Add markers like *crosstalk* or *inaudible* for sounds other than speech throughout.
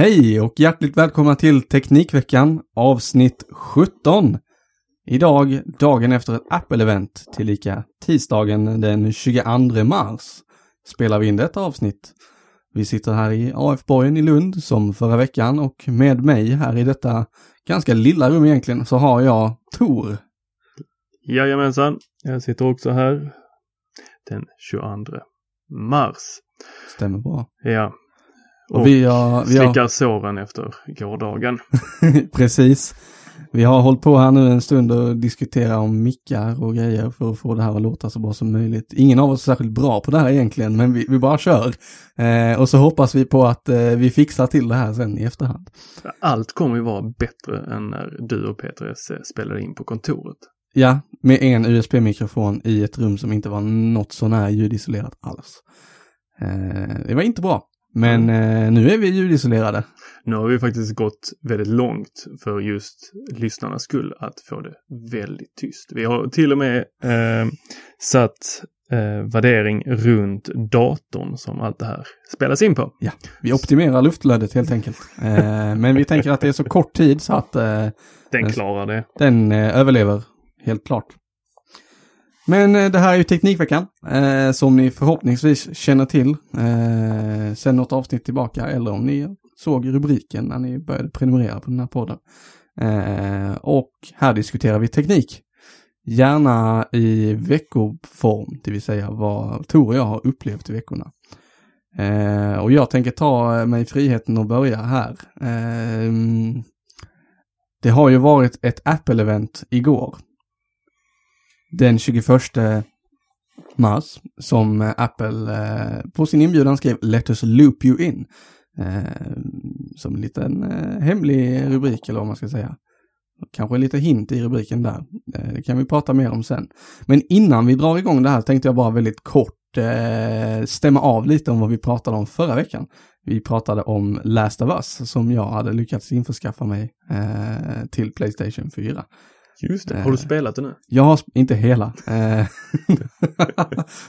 Hej och hjärtligt välkomna till Teknikveckan avsnitt 17. Idag, dagen efter ett Apple-event, tillika tisdagen den 22 mars, spelar vi in detta avsnitt. Vi sitter här i AF-borgen i Lund som förra veckan och med mig här i detta ganska lilla rum egentligen så har jag Tor. Jajamensan, jag sitter också här den 22 mars. Stämmer bra. Ja. Och, vi har, vi har... slickar såren efter gårdagen. *laughs* Precis. Vi har hållit på här nu en stund och diskuterat om mickar och grejer för att få det här att låta så bra som möjligt. Ingen av oss är särskilt bra på det här egentligen, men vi, vi bara kör. Eh, och så hoppas vi på att eh, vi fixar till det här sen i efterhand. Allt kommer ju vara bättre än när du och Peter S spelade in på kontoret. Ja, med en USB-mikrofon i ett rum som inte var något sånär ljudisolerat alls. Eh, det var inte bra. Men eh, nu är vi ljudisolerade. Nu har vi faktiskt gått väldigt långt för just lyssnarnas skull att få det väldigt tyst. Vi har till och med eh, satt eh, värdering runt datorn som allt det här spelas in på. Ja, vi optimerar luftflödet helt enkelt. eh, men vi tänker att det är så kort tid så att eh, den klarar det. Den eh, överlever, helt klart. Men eh, det här är ju Teknikveckan, eh, som ni förhoppningsvis känner till eh, sen något avsnitt tillbaka, eller om ni såg rubriken när ni började prenumerera på den här podden. Eh, och här diskuterar vi teknik. Gärna i veckoform, det vill säga vad Tor och jag har upplevt i veckorna. Eh, och jag tänker ta mig friheten att börja här. Eh, det har ju varit ett Apple-event igår den 21 mars som eh, Apple eh, på sin inbjudan skrev Let us loop you in. Eh, som en liten eh, hemlig rubrik eller vad man ska säga. Kanske lite hint i rubriken där. Eh, det kan vi prata mer om sen. Men innan vi drar igång det här tänkte jag bara väldigt kort eh, stämma av lite om vad vi pratade om förra veckan. Vi pratade om Last of Us som jag hade lyckats införskaffa mig till Playstation 4. Just det. Har du spelat det nu? Jag har, inte hela. Eh, *laughs*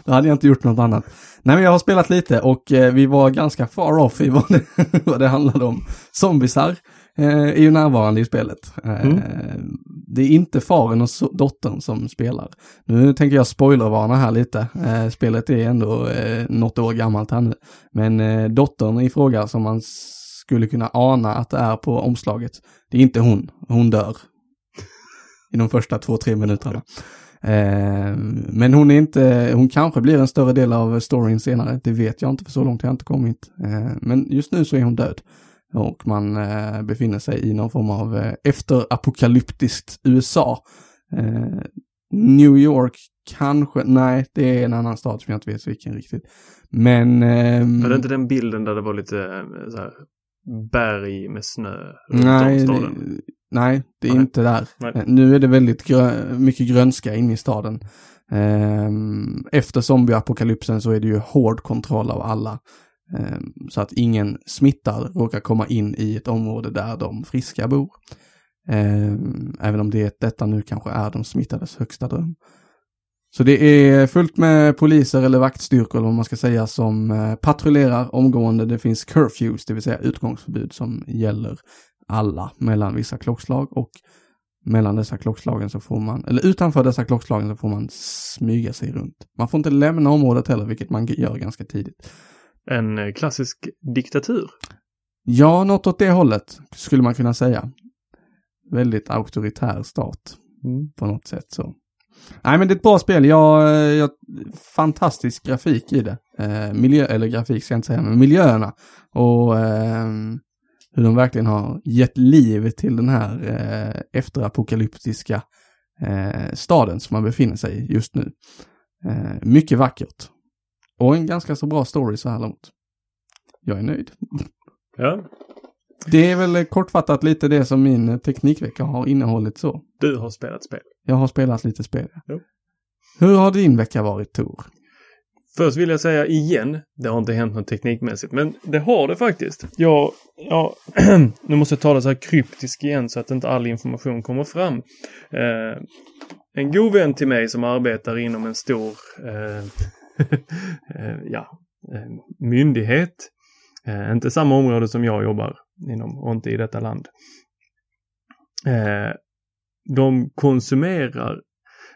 Då hade jag inte gjort något annat. Nej men jag har spelat lite och eh, vi var ganska far off i *laughs* vad det, vad det handlade om. Zombisar eh, är ju närvarande i spelet. Mm. Det är inte faren och dottern som spelar. Nu tänker jag spoilervarna här lite. Spelet är ändå något år gammalt här nu. Men dottern i fråga som man skulle kunna ana att det är på omslaget, det är inte hon. Hon dör i de första två, tre minuterna. Eh, men hon är inte, hon kanske blir en större del av storyn senare, det vet jag inte för så långt har jag inte kommit. Eh, men just nu så är hon död. Och man eh, befinner sig i någon form av eh, efterapokalyptiskt USA. Eh, New York kanske, nej det är en annan stad som jag inte vet vilken riktigt. Men... ehm, Var det inte den bilden där det var lite eh, så här, berg med snö runt Nej, om staden? Nej, det är Nej. inte där. Nej. Eh, Nu är det väldigt grö mycket grönska inne i staden. Ehm, Efter zombieapokalypsen så är det ju hård kontroll av alla. Ehm, Så att ingen smittad råkar komma in i ett område där de friska bor. Ehm, Även om det, detta nu kanske är de smittades högsta dröm. Så det är fullt med poliser eller vaktstyrkor eller vad man ska säga som eh, patrullerar omgående. Det finns curfews, det vill säga utgångsförbud som gäller alla mellan vissa klockslag och mellan dessa klockslagen så får man, eller utanför dessa klockslagen så får man smyga sig runt. Man får inte lämna området heller, vilket man gör ganska tidigt. En eh, klassisk diktatur. Ja, något åt det hållet skulle man kunna säga. Väldigt auktoritär stat på något sätt så. Nej men det är ett bra spel. Jag, jag, fantastisk grafik i det. Eh, miljö, eller grafik ska jag inte säga, men miljöerna. Och ehm, hur de verkligen har gett liv till den här eh, efterapokalyptiska eh, staden som man befinner sig i just nu. Eh, mycket vackert. Och en ganska så bra story så här långt. Jag är nöjd. Ja, Det är väl kortfattat lite det som min teknikvecka har innehållit så. du har spelat spel. Jag har spelat lite spel. Jo. Hur har din vecka varit Tor? Först vill jag säga igen, det har inte hänt något teknikmässigt, men det har det faktiskt. Jag, ja, *clears throat* nu måste jag tala så här kryptiskt igen så att inte all information kommer fram. Eh, en god vän till mig som arbetar inom en stor eh, *laughs* eh ja, eh, myndighet, eh, inte samma område som jag jobbar inom och inte i detta land. Eh, de konsumerar,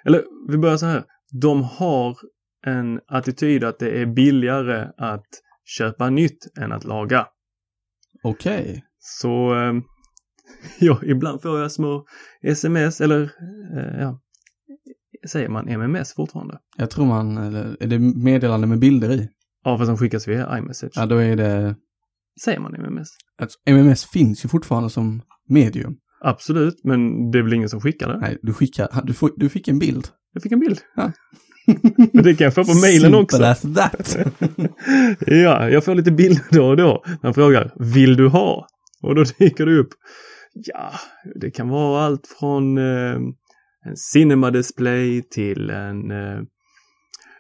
eller vi börjar så här, de har en attityd att det är billigare att köpa nytt än att laga. Okej. Så eh, *laughs* ja, ibland får jag små sms eller eh, ja, säger man MMS fortfarande? Jag tror man, eller är det meddelande med bilder i? Ja, fast de skickas via iMessage. Ja, då är det, Säger man MMS? alltså, MMS finns ju fortfarande som medium. Absolut, men det är väl ingen som skickar det? Nej, du skickar, du, får, du fick en bild. Jag fick en bild. Ja. Men *laughs* det kan jag få på mejlen också. As that. *laughs* Ja, jag får lite bilder då och då. Man frågar, vill du ha? Och då dyker det upp. Ja, det kan vara allt från eh, en cinema display till en eh,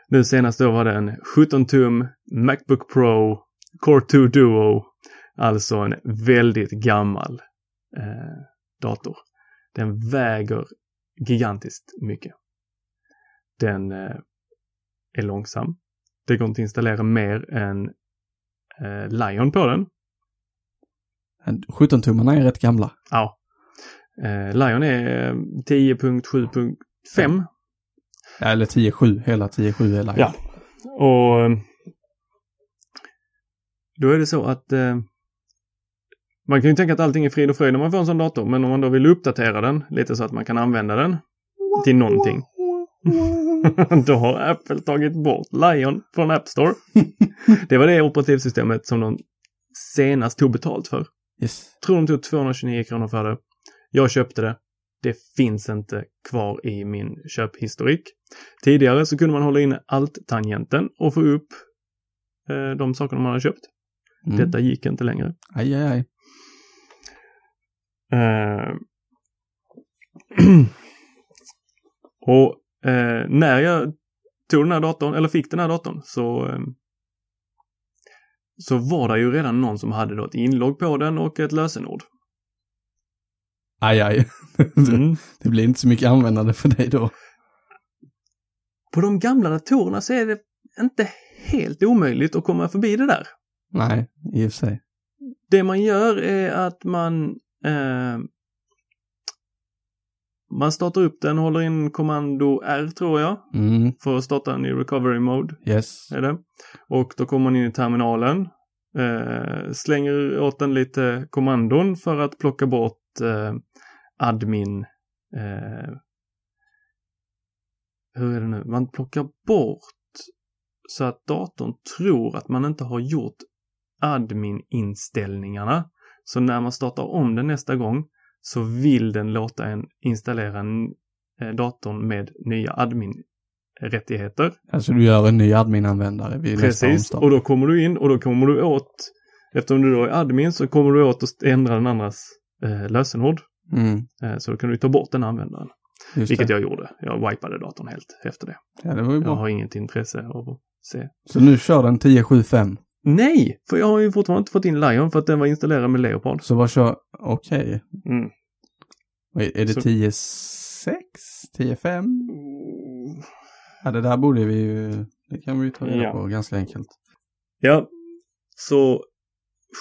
nu senast då var det en 17 tum Macbook Pro Core 2 Duo. Alltså en väldigt gammal eh, dator. Den väger gigantiskt mycket. Den eh, är långsam. Det går inte att installera mer än eh, Lion på den. 17-tummarna är rätt gamla. Ja. Eh, Lion är eh, 10.7.5. Ja, Eller 10-7, hela 10-7 är Lion. Ja. Och då är det så att eh, man kan ju tänka att allting är frid och fröjd när man får en sån dator, men om man då vill uppdatera den lite så att man kan använda den till någonting. *laughs* *laughs* då har Apple tagit bort Lion från App Store. *laughs* det var det operativsystemet som de senast tog betalt för. Yes. tror de tog 229 kronor för det. Jag köpte det. Det finns inte kvar i min köphistorik. Tidigare så kunde man hålla inne alt-tangenten och få upp eh, de sakerna man hade köpt. Mm. Detta gick inte längre. Aj, aj, aj. Eh, *clears throat* och eh, när jag tog den här datorn, eller fick den här datorn, så eh, så var det ju redan någon som hade då ett inlogg på den och ett lösenord. Aj, aj. *laughs* Mm. Det blir inte så mycket användande för dig då. På de gamla datorerna så är det inte helt omöjligt att komma förbi det där. Nej, i och för sig. Det man gör är att man eh, man startar upp den, håller in kommando R tror jag, Mm, för att starta den i recovery mode. yes. Är det. Och då kommer man in i terminalen, eh, slänger åt den lite kommandon för att plocka bort eh, admin eh, hur är det nu, man plockar bort så att datorn tror att man inte har gjort admin-inställningarna. Så när man startar om den nästa gång så vill den låta en installera en, eh, datorn med nya admin-rättigheter. Alltså du gör en ny admin-användare vid Precis, och då kommer du in och då kommer du åt, eftersom du då är admin så kommer du åt att ändra den andras eh, lösenord. Mm, Eh, så då kan du ta bort den användaren. just Vilket det. jag gjorde. Jag wipade datorn helt efter det. Ja, det var ju Jag bra. har inget intresse av att se. Så nu kör den 10.7.5. Nej! För jag har ju fortfarande inte fått in Lion för att den var installerad med Leopard. Så vad kör, okej. Mm. Är det Så- 10.6? 10.5? Ja, det där borde vi ju, det kan vi ju ta reda Ja. på ganska enkelt. Ja, så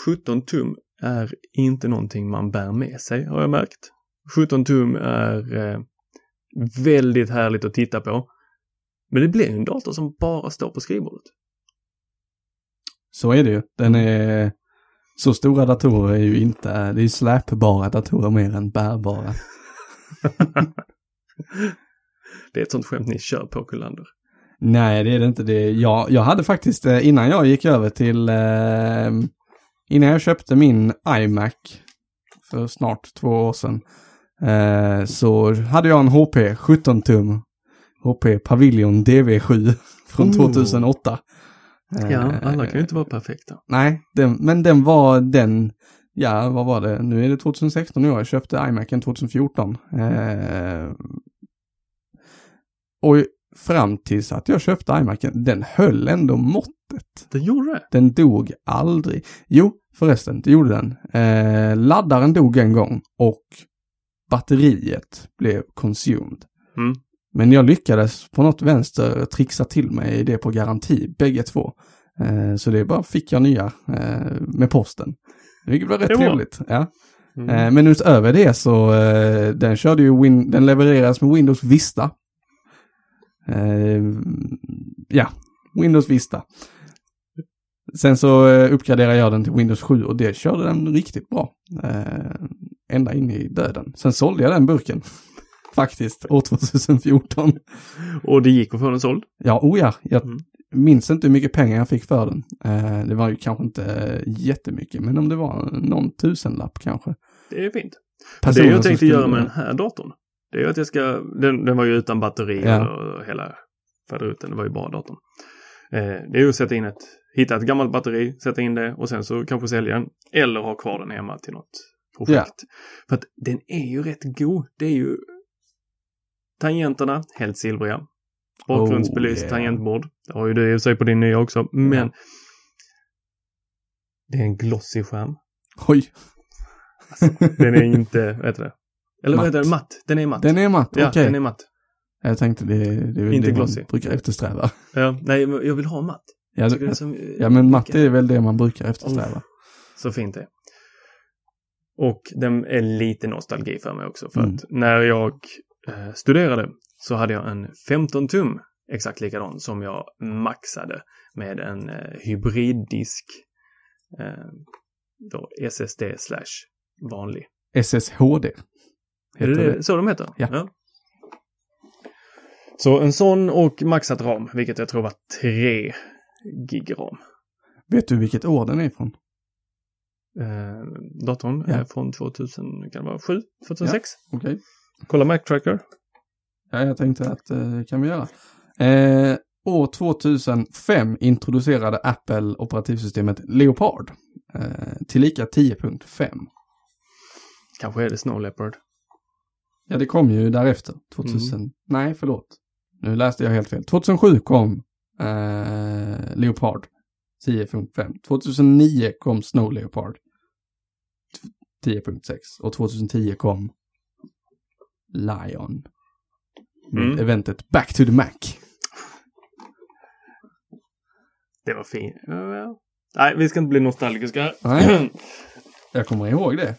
17 tum är inte någonting man bär med sig har jag märkt. 17 tum är eh, väldigt härligt att titta på. Men det blir ju en dator som bara står på skrivbordet. Så är det ju. Den är, så stora datorer är ju inte, det är ju släpbara datorer mer än bärbara. *laughs* Det är ett sånt skämt ni kör på Kullander. Nej, det är det inte. Det, jag, jag hade faktiskt, eh, innan jag gick över till, eh, innan jag köpte min iMac för snart två år sedan, eh, så hade jag en HP 17 tum, HP Pavilion DV7 *laughs* från Oh. 2008. Ja, Eh, alla kan ju inte vara perfekta. Nej, den, men den var den, ja vad var det, nu är det 2016 nu, jag köpte iMacen 2014. Eh, och fram tills att jag köpte iMacen, den höll ändå måttet. Det gjorde det. Den dog aldrig. Jo, förresten, det gjorde den. Eh, laddaren dog en gång och batteriet blev consumed. Mm. Men jag lyckades på något vänster trixa till mig det på garanti, bägge två. Eh, så det bara fick jag nya eh, med posten. Vilket var rätt Det var- trevligt. Ja. Mm. Eh, men utöver det så den körde ju Win den levereras med Windows Vista. Ja, Windows Vista. Sen så uppgraderade jag den till Windows 7 och det körde den riktigt bra. Ända in i döden. Sen sålde jag den burken. Faktiskt, år 2014. Och det gick att få den såld. Ja, oh ja. Jag Mm. minns inte hur mycket pengar jag fick för den. Eh, det var ju kanske inte jättemycket, men om det var någon tusenlapp kanske. Det är fint. det Personen jag som tänkte göra med den här datorn. Det är att jag ska, den, den var ju utan batteri Ja. och hela faderuten, det var ju bara datorn. Eh, det är ju att sätta in ett, hitta ett gammalt batteri, sätta in det och sen så kanske sälja den. Eller ha kvar den hemma till något projekt. För att den är ju rätt god. Det är ju tangenterna, helt silvriga. Bakgrundsbelyst Oh, yeah. tangentbord. Det har ju du i och för sig på din nya också. Men Ja. det är en glossy skärm. Oj, Den är inte, vad heter det? Eller vad Matt. det? Matt. Den är matt. den är matt, Ja, okej. den är matt. Jag tänkte det, det är väl Inte det glossy. man brukar eftersträva. Ja, nej, jag vill ha matt. Ja, det som, ja men matt är väl det man brukar eftersträva. Så fint det. Och den är lite nostalgi för mig också. För Mm. att när jag eh, studerade så hade jag en 15 tum exakt likadan som jag maxade med en eh, hybriddisk. Eh, då SSD slash vanlig. SSHD. Är det, heter det så de heter? Ja. Så en sån och maxat ram, vilket jag tror var 3 gig ram. Vet du vilket år den är ifrån? Eh, datorn Ja. är från 2000, kan det vara 7, 2006. Okej. Kolla Mac Tracker. Ja, jag tänkte att eh, det kan vi göra. Eh, år 2005 introducerade Apple operativsystemet Leopard. Eh, tillika 10.5. Kanske är det Snow Leopard. Ja, det kom ju därefter. 2000. Mm. Nej, förlåt. Nu läste jag helt fel. 2007 kom eh, Leopard 10.5. 2009 kom Snow Leopard 10.6. Och 2010 kom Lion. Mm. eventet Back to the Mac. Det var fint. Nej, vi ska inte bli nostalgiska. Nej. *clears throat* Jag kommer ihåg det.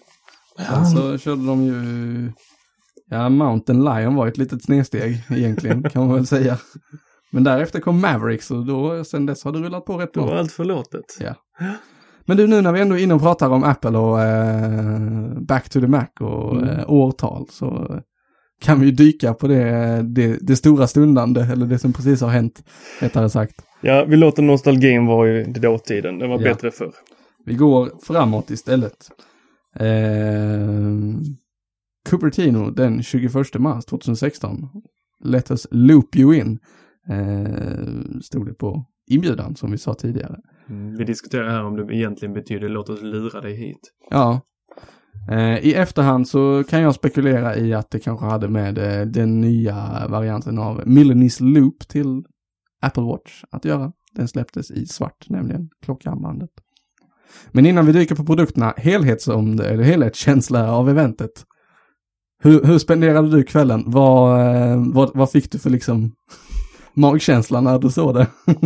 Sen så körde de ju... Ja, Mountain Lion var ett litet snedsteg egentligen, kan man väl säga. Men därefter kom Mavericks och då, sen dess har det rullat på rätt Då var bra. allt förlåtet. Ja. Men du, nu när vi ändå är inne och pratar om Apple och eh, Back to the Mac och Mm. eh, årtal så kan vi dyka på det, det, det stora stundande, eller det som precis har hänt, rättare sagt. Ja, vi låter nostalgin vara i dåtiden. Det var Ja. bättre förr. Vi går framåt istället. Eh, Cupertino den 21 mars 2016. Let us loop you in. Eh, stod det på inbjudan som vi sa tidigare. Vi diskuterar här om det egentligen betyder låt oss lura dig hit. Ja. Eh, I efterhand så kan jag spekulera i att det kanske hade med eh, den nya varianten av Milanese Loop till Apple Watch att göra. Den släpptes i svart, nämligen klockarmbandet. Men innan vi dyker på produkterna, helhetsom, eller helhetskänsla av eventet. Hur, hur spenderade du kvällen? Vad, eh, vad, vad fick du för liksom *laughs* magkänsla när du såg det? *laughs*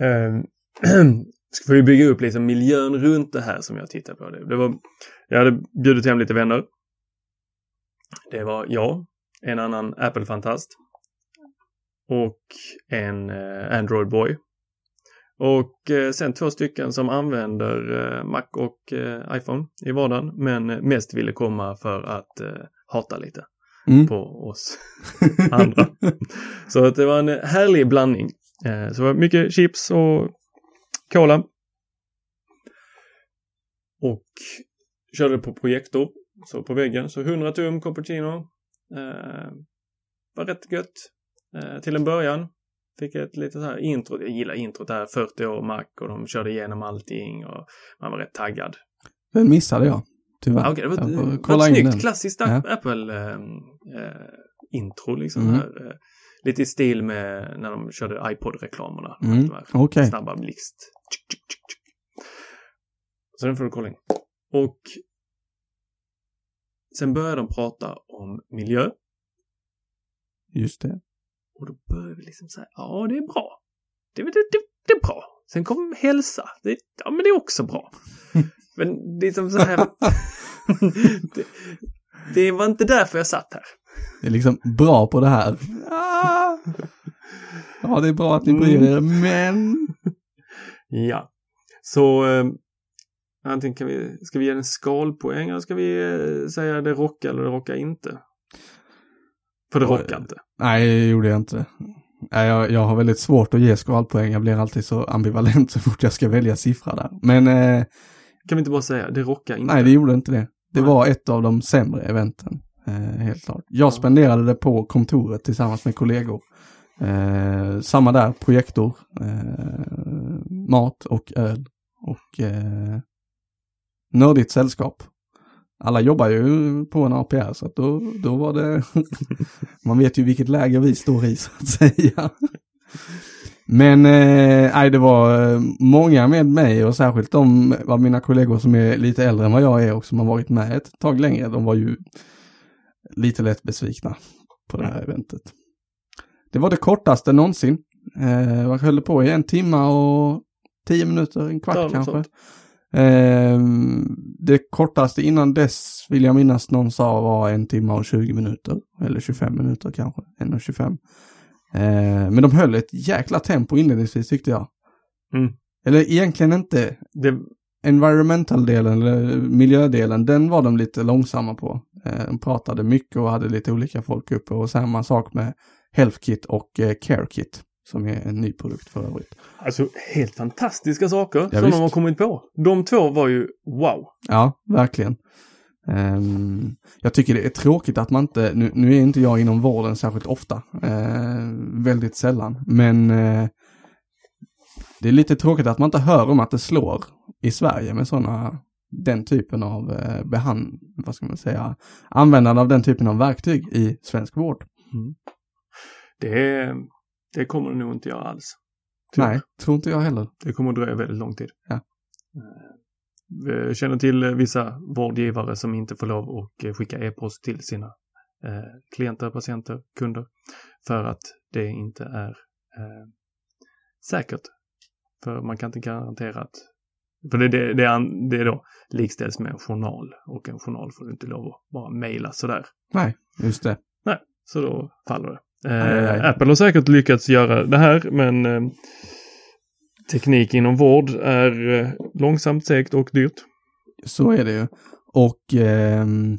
Ehm, *clears throat* Ska får vi bygga upp liksom miljön runt det här som jag tittar på. Det var, jag hade bjudit hem lite vänner. Det var jag, en annan Apple-fantast och en eh, Android-boy. Och eh, sen två stycken som använder eh, Mac och iPhone i vardagen men mest ville komma för att hata lite Mm. på oss andra. *laughs* Så att det var en härlig blandning. Så mycket chips och cola. Och körde på projektor. Så på väggen. Så 100 tum Cupertino. Eh, var rätt gött. Eh, till en början. Fick ett lite så här intro. Jag gillar introt där. 40 år Mac och de körde igenom allting och man var rätt taggad. Den missade jag, tyvärr. Ja, okej, det var, Jag det var kolla ett in snyggt den. klassiskt Ja. Apple-intro liksom. Mm. Här, eh, lite i stil med när de körde iPod-reklamerna. Mm, okej. Snabba blixt. Så den får du kolla in. Och sen började de prata om miljö. Just det. Och då började vi liksom säga, ja det är bra. Det, det, det, det är bra. Sen kom hälsa. Det, ja men det är också bra. *laughs* men det är som så här. *laughs* *laughs* det, det var inte därför jag satt här. Det är liksom bra på det här. Ah! Ja, det är bra att ni bryr er, men... Ja. Så eh, antingen kan vi, ska vi ge en skalpoäng eller ska vi eh, säga det rockar eller det rockar inte? För det rockar inte. Nej, det gjorde jag inte. Nej, jag, jag har väldigt svårt att ge skalpoäng. Jag blir alltid så ambivalent så fort jag ska välja siffra där. Men eh, Kan vi inte bara säga det rockar inte? nej, det gjorde inte det. Det Nej. var ett av de sämre eventen. Eh, helt klart. Jag spenderade det på kontoret tillsammans med kollegor. Eh, samma där, projektor, eh, mat och öl och eh, nördigt sällskap. Alla jobbar ju på en APR så att då, då var det, *laughs* man vet ju vilket läge vi står i så att säga. Men eh, det var eh, många med mig och särskilt de av mina kollegor som är lite äldre än vad jag är och som har varit med ett tag längre. De var ju lite lätt besvikna på det här eventet. Det var det kortaste någonsin. Eh, vad höll på i? En timma och tio minuter, en kvart Ja, kanske. Eh, det kortaste innan dess vill jag minnas någon sa var en timme och 20 minuter. Eller 25 minuter kanske. En och 25. Eh, men de höll ett jäkla tempo inledningsvis tyckte jag. Mm. Eller egentligen inte. Det, Environmental-delen, eller miljödelen, den var de lite långsamma på. Eh, de pratade mycket och hade lite olika folk uppe och samma sak med HealthKit och eh, CareKit. Som är en ny produkt för övrigt. alltså helt fantastiska saker Ja, som visst. de har kommit på. De två var ju wow. Ja, verkligen. Ehm, jag tycker det är tråkigt att man inte, nu, nu är inte jag inom vården särskilt ofta, eh, väldigt sällan, men eh, det är lite tråkigt att man inte hör om att det slår i Sverige med sådana, den typen av eh, behand, vad ska man säga, användande av den typen av verktyg i svensk vård. Det, det kommer det nog inte göra alls. Tyvärr. Nej, tror inte jag heller. Det kommer att dröja väldigt lång tid. Ja. Eh, Vi känner till eh, vissa vårdgivare som inte får lov att eh, skicka e-post till sina eh, klienter, patienter, kunder för att det inte är eh, säkert. För man kan inte garantera att för det, det, det, är, det är då likställs med en journal och en journal får du inte lov att bara mejla sådär. Nej, just det. Nej, så då faller det. Aj, aj, aj. Eh, Apple har säkert lyckats göra det här, men eh, teknik inom vård är eh, långsamt, segt och dyrt. Så är det ju. Och ehm,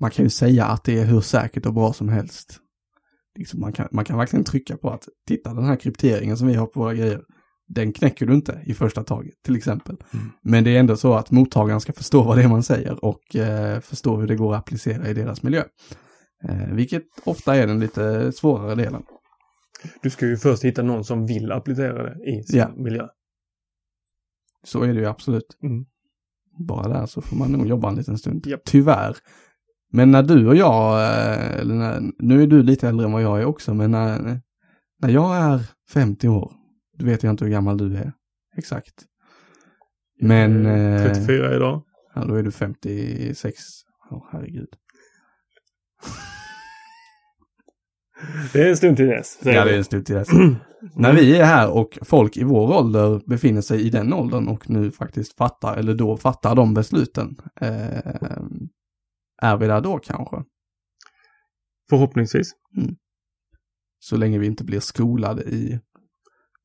man kan ju säga att det är hur säkert och bra som helst. Liksom man, kan, man kan verkligen trycka på att titta den här krypteringen som vi har på våra grejer, den knäcker du inte i första taget till exempel. Mm. Men det är ändå så att mottagaren ska förstå vad det är man säger och eh, förstå hur det går att applicera i deras miljö. Eh, vilket ofta är den lite svårare delen. Du ska ju först hitta någon som vill applicera det i sin Ja. miljö. Så är det ju absolut. Mm. Bara där så får man nog jobba en liten stund. Japp. Tyvärr. Men när du och jag, eh, när, nu är du lite äldre än vad jag är också, men när, när jag är 50 år, vet jag inte hur gammal du är. Exakt. Men... Eh, eh, 34 idag. Ja, då är du 56. Åh, herregud. Det är en stund till dess. Ja, det är en stund till dess. När vi är här och folk i vår ålder befinner sig i den åldern och nu faktiskt fattar, eller då fattar de besluten. Eh, är vi där då kanske? Förhoppningsvis. Så länge vi inte blir skolade i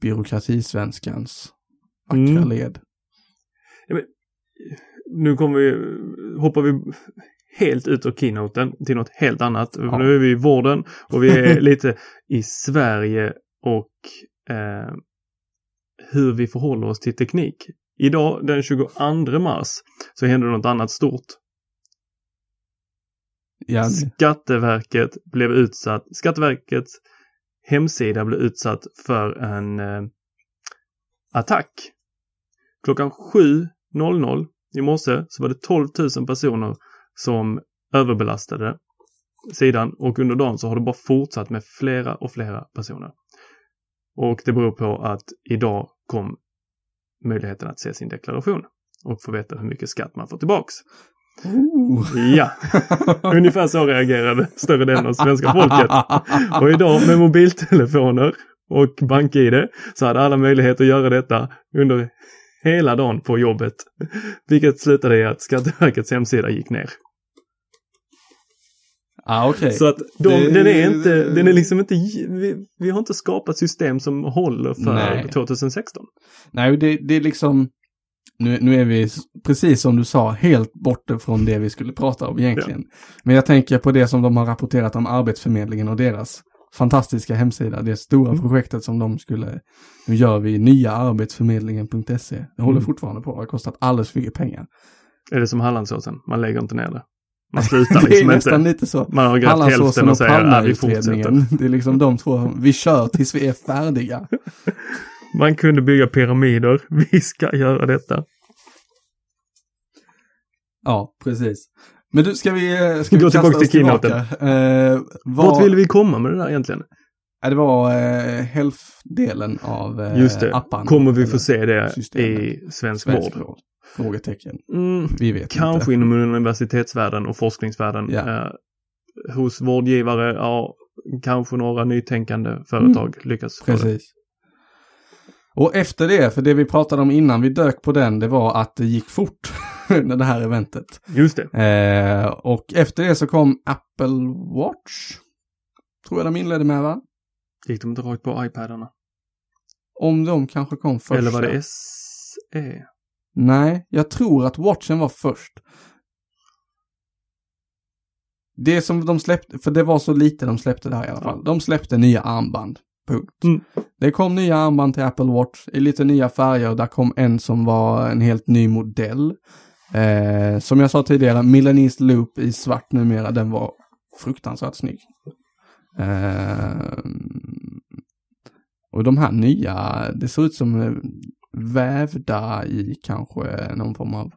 byråkratisvenskans vackra Mm. led. Nu kommer vi, hoppar vi helt ut ur keynoten till något helt annat. Ja. Nu är vi i vården och vi är *laughs* lite i Sverige och eh, hur vi förhåller oss till teknik. Idag den 22 mars så händer det något annat stort. Ja, Skatteverket blev utsatt, Skatteverkets hemsida blev utsatt för en eh, attack. Klockan 7.00 i morse så var det 12 000 personer som överbelastade sidan och under dagen så har det bara fortsatt med flera och flera personer. Och det beror på att idag kom möjligheten att se sin deklaration och få veta hur mycket skatt man får tillbaks. Ja, *laughs* ungefär så reagerade större delen av svenska folket. Och idag med mobiltelefoner och bank-id så hade alla möjlighet att göra detta under hela dagen på jobbet. Vilket slutade i att Skatteverkets hemsida gick ner. ah, okej. Så att de, Det- den är inte, den är liksom inte, vi, vi har inte skapat system som håller för Nej. 2016. Nej, det, det är liksom, nu, nu är vi, precis som du sa, helt borta från det vi skulle prata om egentligen. Men jag tänker på det som de har rapporterat om Arbetsförmedlingen och deras fantastiska hemsida, det stora Mm. projektet som de skulle, nu gör vi nya arbetsförmedlingen.se. Det håller Mm. fortfarande på, det har kostat alldeles för mycket pengar. Är det som Hallandsåsen? Man lägger inte ner det. Man *laughs* slutar det är liksom nästan inte. lite så. Man har grävt hälften och och säger vi fortsätter. Det är liksom de två, vi kör tills vi är färdiga. *laughs* Man kunde bygga pyramider. *laughs* Vi ska göra detta. Ja, precis. Men du, ska vi, eh, ska vi Gå kasta tillbaka till keynoten. Eh, vad- Vart ville vi komma med det där egentligen? Ja, det var eh, hälftdelen av eh, Just det. appan. Kommer vi få se det systemet. i svensk svensk vård? vård? Frågetecken. Mm, Vi vet kanske inte. inom universitetsvärlden och forskningsvärlden. Ja. Eh, hos vårdgivare, ja, kanske några nytänkande företag lyckas. Mm. Precis. Och efter det, för det vi pratade om innan vi dök på den, det var att det gick fort, *laughs* det här eventet. Just det. Eh, och efter det så kom Apple Watch. Tror jag de inledde med va? Gick de inte rakt på iPadarna? Om de kanske kom först. Eller var det. SE? Nej, jag tror att Watchen var först. Det som de släppte, för det var så lite de släppte där i alla fall. De släppte nya armband. Punkt. Mm. Det kom nya armband till Apple Watch i lite nya färger. Där kom en som var en helt ny modell. Eh, som jag sa tidigare, Milanese Loop i svart numera, den var fruktansvärt snygg. Eh, och de här nya, det ser ut som eh, vävda i kanske någon form av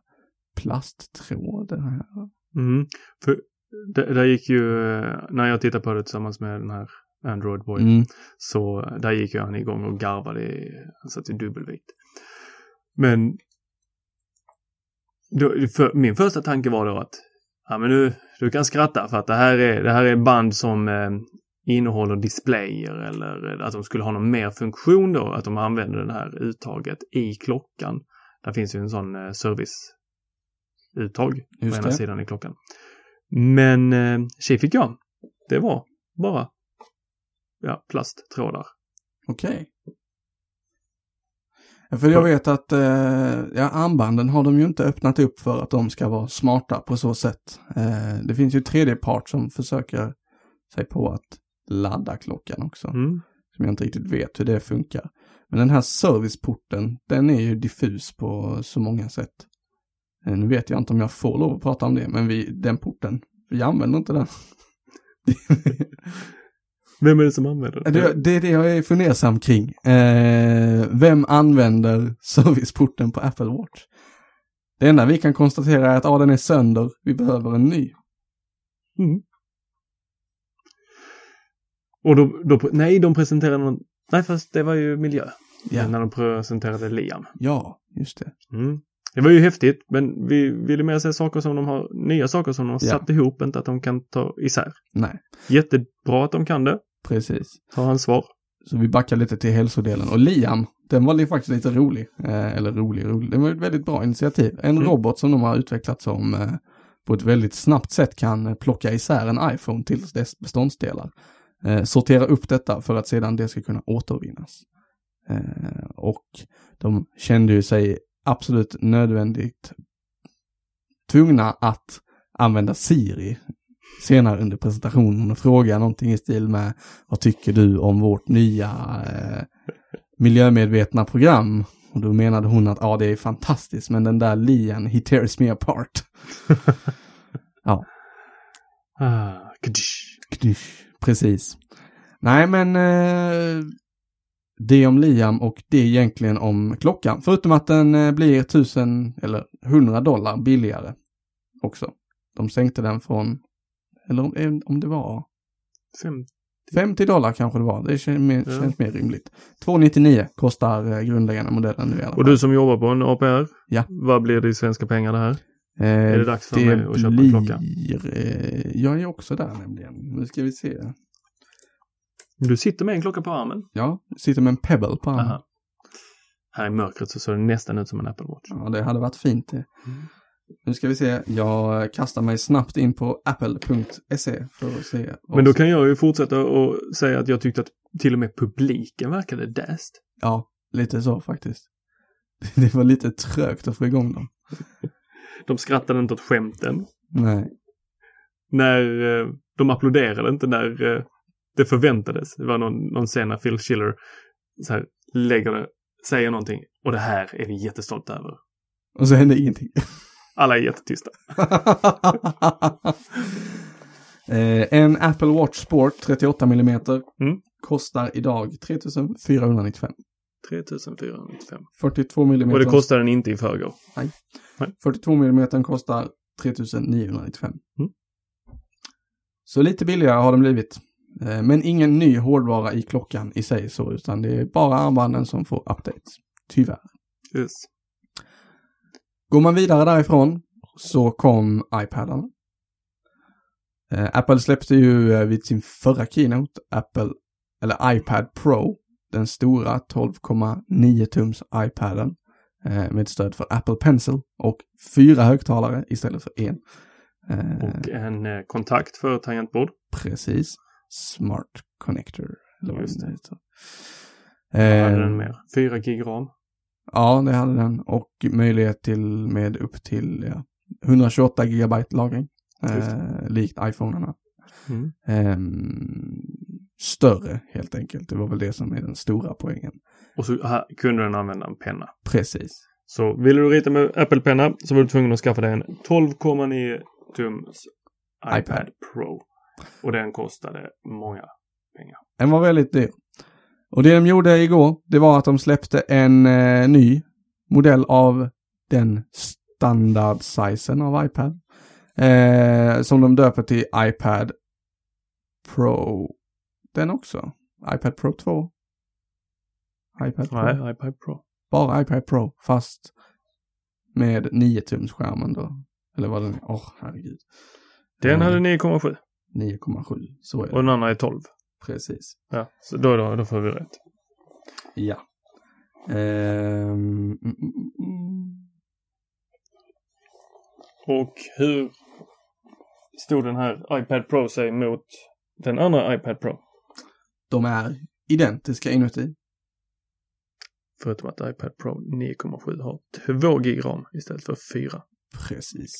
plasttråd. det här. Mm. För det, där gick ju, eh, när jag tittade på det tillsammans med den här Android Boy, Mm. så eh, där gick han igång och garvade, han satt i dubbelvikt. Men då, för, min första tanke var då att, ja men du, du kan skratta för att det här är, det här är band som eh, innehåller displayer eller att de skulle ha någon mer funktion då, att de använder det här uttaget i klockan. Där finns ju en sån eh, serviceuttag på ena sidan i klockan. Men eh, tjej fick jag. Det var bara ja, plasttrådar. Okej. För jag vet att eh, ja, armbanden har de ju inte öppnat upp för att de ska vara smarta på så sätt. Eh, det finns ju tredje part som försöker sig på att ladda klockan också. Mm. Som jag inte riktigt vet hur det funkar. Men den här serviceporten, den är ju diffus på så många sätt. Eh, nu vet jag inte om jag får lov att prata om det, men vi, den porten, vi använder inte den. *laughs* Vem är det som använder det? Det, det är det jag är fundersam kring. Eh, vem använder serviceporten på Apple Watch? Det enda vi kan konstatera är att ja, den är sönder, vi behöver en ny. Mm. Och då, då, nej, de presenterade någon, nej fast det var ju miljö. Ja. När de presenterade Liam. Ja, just det. Mm. Det var ju häftigt, men vi ville mer se saker som de har, nya saker som de har Ja. satt ihop, inte att de kan ta isär. Nej, Jättebra att de kan det, precis. ta ansvar. Så vi backar lite till hälsodelen. Och Liam, den var faktiskt lite rolig. Eh, eller rolig, rolig. Det var ett väldigt bra initiativ. En Mm. robot som de har utvecklat som eh, på ett väldigt snabbt sätt kan eh, plocka isär en iPhone till dess beståndsdelar. Eh, sortera upp detta för att sedan det ska kunna återvinnas. Eh, och de kände ju sig absolut nödvändigt tvungna att använda Siri senare under presentationen och fråga någonting i stil med vad tycker du om vårt nya eh, miljömedvetna program? Och då menade hon att ja, det är fantastiskt, men den där Lian, he tears me apart. *laughs* ja, Ah, kdish. knysch, precis. Nej, men eh, det om Liam och det egentligen om klockan. Förutom att den eh, blir tusen eller hundra dollar billigare också. De sänkte den från, eller om, eh, om det var Fem. 50 dollar kanske det var. Det känns mer, Ja. känns mer rimligt. 299 kostar eh, grundläggande modellen nu i alla fall. Och du som jobbar på en APR, Ja. vad blir det i svenska pengar det här? Eh, är det dags för det mig att köpa en klocka? Eh, jag är också där nämligen. Nu ska vi se. Du sitter med en klocka på armen. Ja, sitter med en Pebble på armen. Aha. Här i mörkret så ser det nästan ut som en Apple Watch. Ja, det hade varit fint det. Mm. Nu ska vi se. Jag kastar mig snabbt in på apple.se för att se. Men då kan jag ju fortsätta och säga att jag tyckte att till och med publiken verkade däst. Ja, lite så faktiskt. *laughs* Det var lite trögt att få igång dem. *laughs* De skrattade inte åt skämten. Nej. När eh, de applåderade inte när eh, det förväntades. Det var någon, någon scen när Phil Schiller så här, lägger det, säger någonting och det här är vi jättestolta över. Och så hände ingenting. *laughs* Alla är jättetysta. *laughs* eh, en Apple Watch Sport 38 mm Mm. kostar idag 3495. 3495. 42 mm. Och det kostade den inte i förrgår. 42 mm kostar 3995. Mm. Så lite billigare har den blivit. Eh, Men ingen ny hårdvara i klockan i sig så, utan det är bara armbanden som får updates. Tyvärr. Yes. Går man vidare därifrån så kom iPadarna. Eh, Apple släppte ju eh, vid sin förra keynote, Apple, eller iPad Pro, den stora 12,9 tums iPaden eh, med stöd för Apple Pencil och fyra högtalare istället för en. Och en kontakt för tangentbord. Precis. Smart Connector. Eller vad Just det heter. Vad hade den mer? 4 gig ram. Ja, det hade den. Och möjlighet till med upp till ja, 128 gigabyte lagring. Eh, likt iPhonerna. Mm. Ehm, större helt enkelt. Det var väl det som är den stora poängen. Och så här kunde den använda en penna. Precis. Så ville du rita med Apple-penna så var du tvungen att skaffa dig en 12,9 tums iPad, iPad. Pro. Och den kostade många pengar. Den var väldigt dyr. Och det de gjorde igår, det var att de släppte en eh, ny modell av den standard-sizen av iPad. Eh, som de döper till iPad Pro. Den också. iPad Pro 2. iPad Pro. Nej, iPad Pro. Bara iPad Pro, fast med 9 tums skärmen då. Eller vad den är. Åh, herregud. Den hade 9,7 9,7. Så är det. och den andra är 12. Precis. Ja, så då, då, då får vi rätt. Ja. Ehm, mm, mm, mm. Och hur stod den här iPad Pro sig mot den andra iPad Pro? De är identiska inuti. Förutom att iPad Pro 9,7 har 2 gig ram istället för 4. Precis.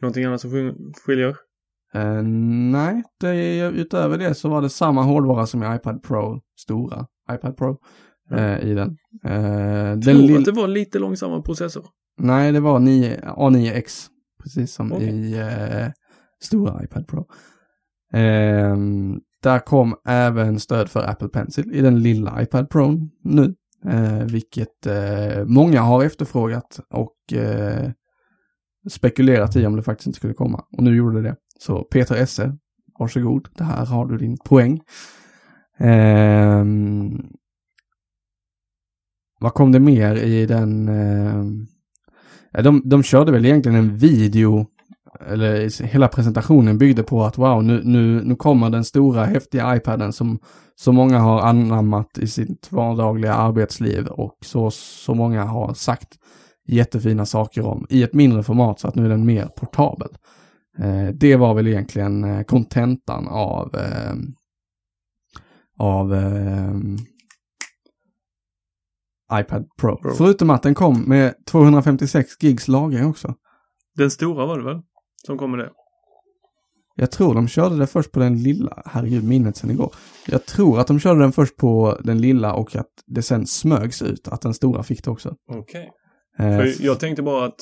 Någonting annat som skil- skiljer? Eh, nej, det, utöver det så var det samma hårdvara som i iPad Pro, stora iPad Pro, eh, i den. Den Tror lill- att det var lite långsammare processor. Nej, det var 9, A9X, precis som Okej. i eh, stora iPad Pro. Ehm, där kom även stöd för Apple Pencil i den lilla iPad Pro nu, vilket många har efterfrågat och spekulerat i om det faktiskt inte skulle komma. Och nu gjorde det det. Så Peter Esse, varsågod, det här har du din poäng. Ehm, vad kom det mer i den? ehm, de, de körde väl egentligen en video, eller hela presentationen byggde på att wow, nu, nu, nu kommer den stora häftiga iPaden som så många har anammat i sitt vardagliga arbetsliv och så, så många har sagt jättefina saker om i ett mindre format så att nu är den mer portabel. Eh, det var väl egentligen eh, kontentan av eh, av eh, iPad Pro. Pro. Förutom att den kom med 256 gigs lagring också. Den stora var det väl? Som kom med det. Jag tror de körde det först på den lilla, herregud minnet sen igår. Jag tror att de körde den först på den lilla och att det sen smögs ut att den stora fick det också. Okej. Eh, För jag tänkte bara att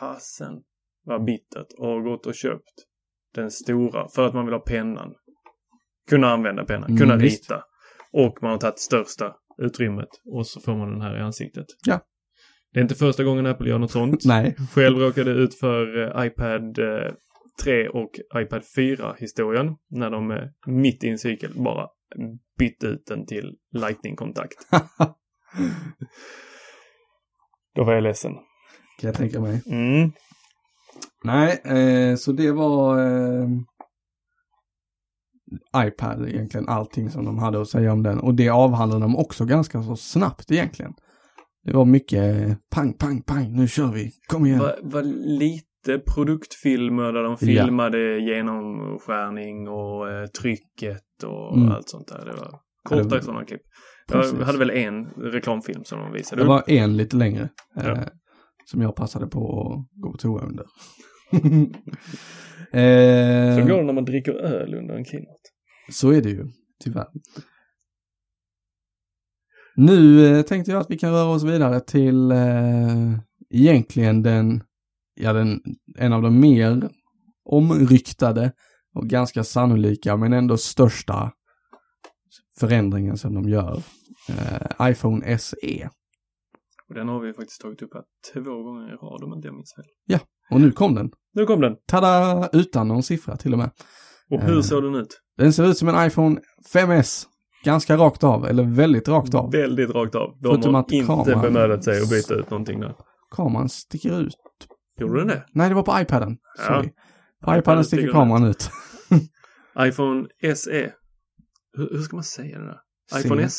fasen vad bittert och har gått och köpt den stora för att man vill ha pennan. Kunna använda pennan, Mm, kunna visst. rita. Och man har tagit största utrymmet och så får man den här i ansiktet. Ja. Det är inte första gången Apple gör något sånt. *laughs* Nej, Själv råkade ut för eh, iPad eh, 3 och iPad 4-historien när de eh, mitt i en cykel bara bytte ut den till Lightning-kontakt. *laughs* Då var jag ledsen. kan jag tänka mig. Mm. Nej, eh, så det var eh, iPad egentligen, allting som de hade att säga om den. Och det avhandlade de också ganska så snabbt egentligen. Det var mycket eh, pang, pang, pang, nu kör vi, kom igen. Var, var lite produktfilmer där de Ja. filmade genomskärning och eh, trycket och Mm. allt sånt där. Det var Ja, det korta var- sådana klipp. Precis. Jag hade väl en reklamfilm som de visade Det upp. var en lite längre. Eh, Ja. Som jag passade på att gå på toa under. *laughs* Så eh, går det när man dricker öl under en keynote. Så är det ju, tyvärr. Nu eh, tänkte jag att vi kan röra oss vidare till eh, egentligen den, ja den, en av de mer omryktade och ganska sannolika men ändå största förändringen som de gör. Eh, iPhone. SE. Och den har vi faktiskt tagit upp här två gånger i rad om inte jag minns fel. Och nu kom den. Nu kom den. Tada! Utan någon siffra till och med. Och hur Eh. såg den ut? Den ser ut som en iPhone 5S. Ganska rakt av, eller väldigt rakt av. Väldigt rakt av. De Förutom har att inte kameran- bemödat sig att byta ut någonting där. Kameran sticker ut. Gjorde den det? Nej, det var på iPaden. Ja. Sorry. På iPaden sticker kameran ut. *laughs* iPhone SE. Hur, hur ska man säga det där? IPhone S?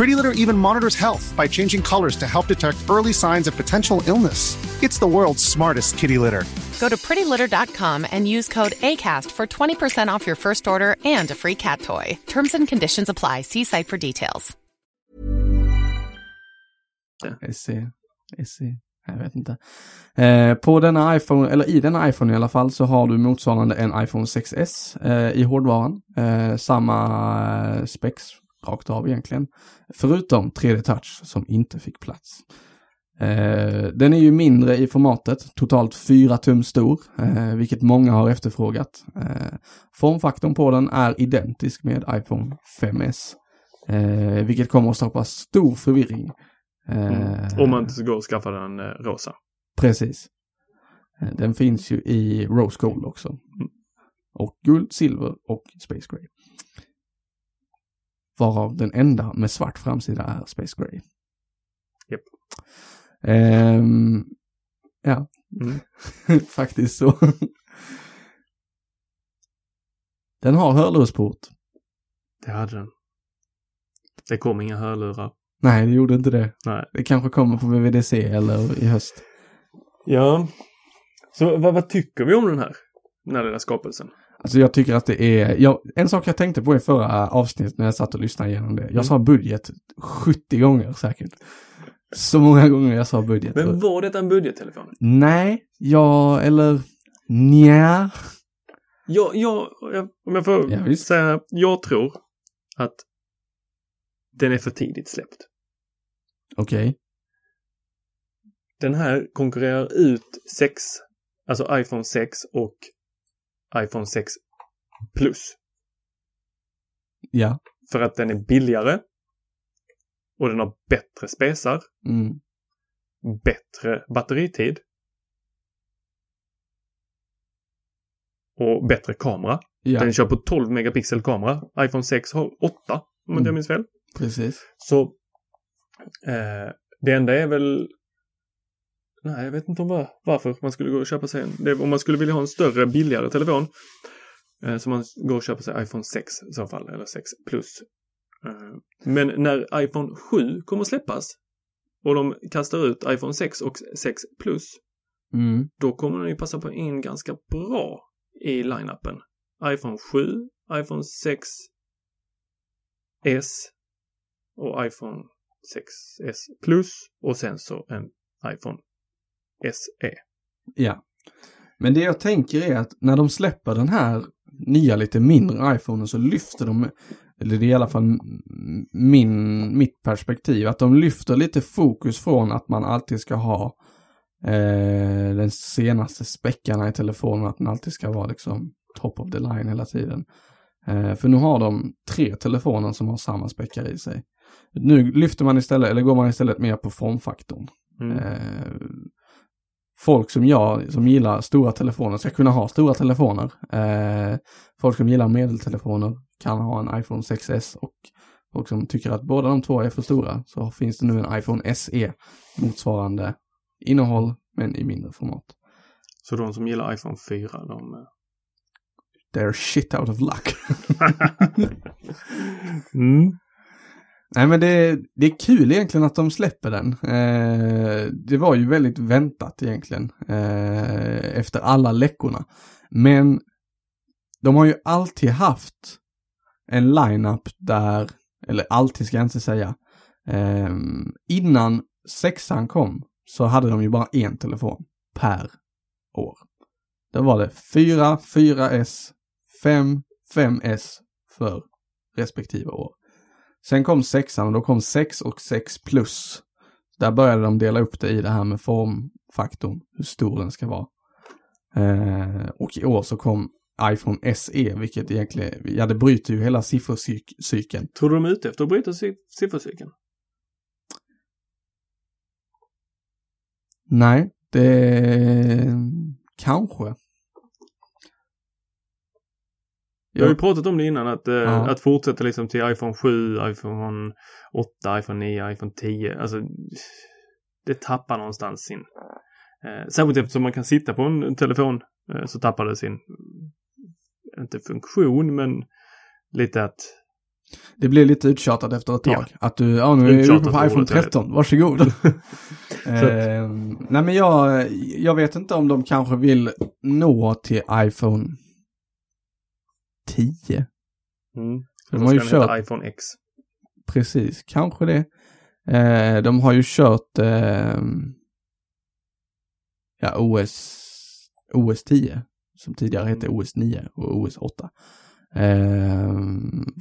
Pretty Litter even monitors health by changing colors to help detect early signs of potential illness. It's the world's smartest kitty litter. Go to prettylitter.com and use code ACAST for 20% off your first order and a free cat toy. Terms and conditions apply. See site for details. SE, SE, jag vet inte. Eh, på denna iPhone, eller i denna iPhone i alla fall, så har du motsvarande en iPhone 6S eh, i hårdvaran. Eh, samma specs rakt av egentligen. Förutom 3D Touch som inte fick plats. Eh, den är ju mindre i formatet, totalt 4 tum stor, eh, vilket många har efterfrågat. Eh, formfaktorn på den är identisk med iPhone 5S, eh, vilket kommer att skapa stor förvirring. Eh, Om man inte går och skaffar den eh, rosa. Precis. Eh, Den finns ju i Rose Gold också. Och guld, silver och Space Gray. Varav den enda med svart framsida är Space Gray. Japp. Ehm, ja, Mm. *laughs* faktiskt så. den har hörlursport. Det hade den. Det kom inga hörlurar. Nej, det gjorde inte det. Nej. Det kanske kommer på VVDC eller i höst. Ja. Så vad, vad tycker vi om den här? Den här lilla skapelsen. Alltså jag tycker att det är, jag, en sak jag tänkte på i förra avsnittet när jag satt och lyssnade igenom det. Jag Mm. sa budget 70 gånger säkert. Så många gånger jag sa budget. Men var detta en budgettelefon? Nej, ja, eller nja. Jag, jag, jag, om jag får Ja, säga, jag tror att den är för tidigt släppt. Okej. Den här konkurrerar ut 6, alltså iPhone 6 och iPhone 6 Plus. Ja. För att den är billigare och den har bättre spesar, Mm. bättre batteritid och bättre kamera. Ja, Den kör på 12 megapixel kamera. iPhone 6 har 8 om Mm. jag minns fel. precis. Så eh, det enda är väl Nej, jag vet inte om var, varför man skulle gå och köpa sig en. Det, om man skulle vilja ha en större, billigare telefon. Eh, så man går och köper sig iPhone 6 i så fall, eller 6 plus. Eh, men när iPhone 7 kommer släppas och de kastar ut iPhone 6 och 6 plus, Mm. då kommer den ju passa på in ganska bra i line-upen. iPhone 7, iPhone 6 S och iPhone 6S Plus och sen så en iPhone SE. Ja. Men det jag tänker är att när de släpper den här nya lite mindre iPhonen så lyfter de, eller det är i alla fall min, mitt perspektiv, att de lyfter lite fokus från att man alltid ska ha eh, den senaste späckarna i telefonen, att den alltid ska vara liksom top of the line hela tiden. Eh, för nu har de tre telefoner som har samma späckar i sig. Nu lyfter man istället, eller går man istället mer på formfaktorn. Mm. Eh, folk som jag, som gillar stora telefoner, ska kunna ha stora telefoner. Eh, folk som gillar medeltelefoner kan ha en iPhone 6S och folk som tycker att båda de två är för stora så finns det nu en iPhone SE motsvarande innehåll men i mindre format. Så de som gillar iPhone 4, de... eh, They're shit out of luck. *laughs* mm. Nej men det, det är kul egentligen att de släpper den. Eh, det var ju väldigt väntat egentligen eh, efter alla läckorna. Men de har ju alltid haft en line-up där, eller alltid ska jag inte säga, eh, innan sexan kom så hade de ju bara en telefon per år. Då var det 4, 4S, 5, 5S för respektive år. Sen kom sexan och då kom 6 och 6 plus. Där började de dela upp det i det här med formfaktorn, hur stor den ska vara. Eh, och i år så kom iPhone SE, vilket egentligen, ja det bryter ju hela siffercykeln. Tror du de är ute efter att bryta si- siffercykeln? Nej, det kanske. Jag har ju pratat om det innan att, eh, Ja. att fortsätta liksom till iPhone 7, iPhone 8, iPhone 9, iPhone 10. Alltså det tappar någonstans sin... Eh, särskilt eftersom man kan sitta på en telefon eh, så tappar det sin, inte funktion men lite att Det blir lite uttjatat efter ett tag. Ja. Att du, ja nu är uppe på iPhone ordet, jag vet. 13, varsågod. *laughs* eh, nej men jag, jag vet inte om de kanske vill nå till iPhone 10. mm, De har ju kört, iPhone X. precis, kanske det. Eh, de har ju kört eh, ja, OS, OS 10, som tidigare hette OS 9 och OS 8. Eh,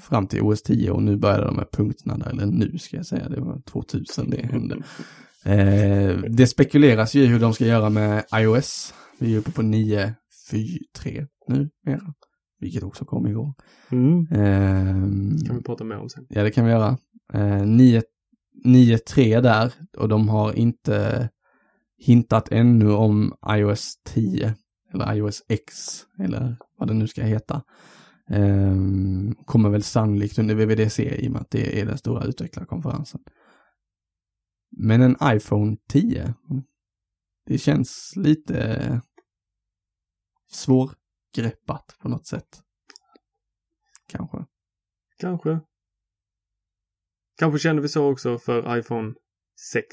fram till OS 10 och nu började de med punkterna där, eller nu ska jag säga, det var 2000 det hände. *laughs* Eh, det spekuleras ju hur de ska göra med iOS. Vi är uppe på 9.4.3 nu, mera, vilket också kom igår. Mm. Ehm, kan vi prata mer om sen. Ja, det kan vi göra. Eh, 9 9.3 där och de har inte hintat ännu om iOS 10 eller iOS X eller vad det nu ska heta. Ehm, kommer väl sannolikt under VVDC i och med att det är den stora utvecklarkonferensen. Men en iPhone 10, det känns lite svårgreppat på något sätt. Kanske. Kanske. Kanske kände vi så också för iPhone 6.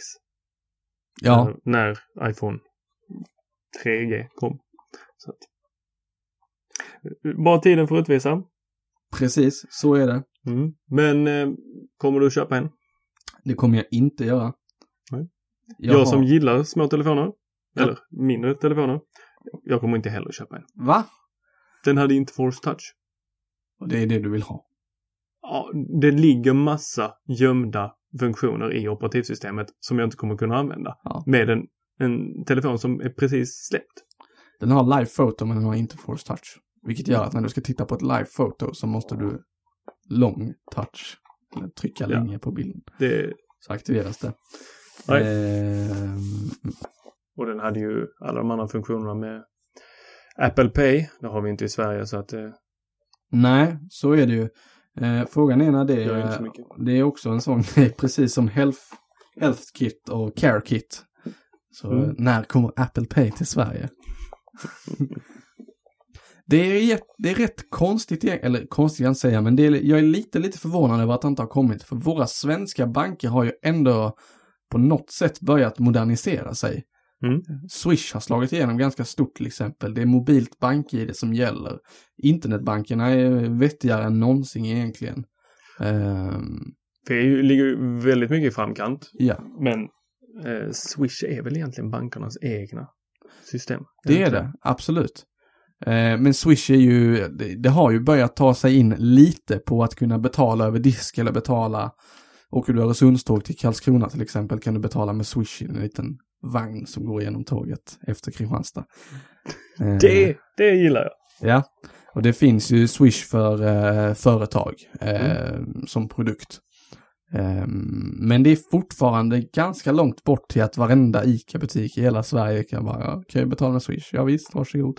Ja, När, när iPhone 3G kom. Så att, bara tiden får utvisa. precis, så är det. Mm. Men eh, kommer du köpa en? Det kommer jag inte göra. Nej. Jag, Jag, har... som gillar små telefoner. Ja. Eller mindre telefoner. Jag kommer inte heller köpa en. Va? Den hade inte Force Touch. Och det är det du vill ha? Ja, det ligger massa gömda funktioner i operativsystemet som jag inte kommer kunna använda. Ja. Med en, en telefon som är precis släppt. Den har live photo men den har inte force touch. Vilket gör att när du ska titta på ett live photo så måste du long touch. Eller trycka Ja. länge på bilden. Det, Så aktiveras det. Ehm, och den hade ju alla de andra funktionerna med Apple Pay. Det har vi inte i Sverige så att eh, nej, så är det ju. Eh, frågan är när det är, det är också en sån *laughs* grej, precis som Health, Health Kit och Care Kit. Så Mm. när kommer Apple Pay till Sverige? *laughs* det, är, det är rätt konstigt, eller konstigt kan jag inte säga, men det är, jag är lite, lite förvånad över att det inte har kommit. För våra svenska banker har ju ändå på något sätt börjat modernisera sig. Mm. Swish har slagit igenom ganska stort till exempel. Det är mobilt bank-id som gäller. Internetbankerna är vettigare än någonsin egentligen. Är ju, ligger ju väldigt mycket i framkant. ja, Men eh, Swish är väl egentligen bankernas egna system. det är det. Absolut. Eh, men Swish är ju, det, det har ju börjat ta sig in lite på att kunna betala över disk eller betala. Åker du Öresundståg till Karlskrona till exempel kan du betala med Swish i en liten vagn som går igenom tåget efter Kristianstad. *laughs* Eh, Det, det gillar jag. Ja, och det finns ju Swish för eh, företag eh, som produkt. Men det är fortfarande ganska långt bort till att varenda ICA-butik i hela Sverige kan bara, kan jag betala med Swish? Ja visst, varsågod.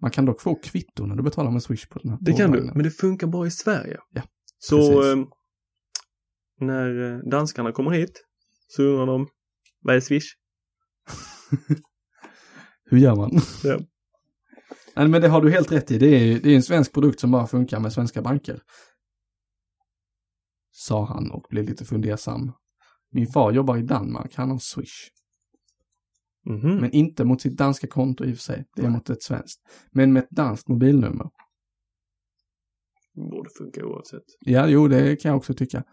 Man kan dock få kvitto när du betalar med Swish på den här Det kan du, men det funkar bara i Sverige. Ja, Så eh, när danskarna kommer hit så undrar de, vad är Swish? *laughs* Hur gör man? *laughs* Ja. Nej, men det har du helt rätt i. Det är, det är en svensk produkt som bara funkar med svenska banker. Sa han och blev lite fundersam. Min far jobbar i Danmark, han har Swish. Mhm. Men inte mot sitt danska konto i och för sig. Det är mot ett svenskt. Men med ett danskt mobilnummer. Borde funka oavsett. Ja, jo, det kan jag också tycka.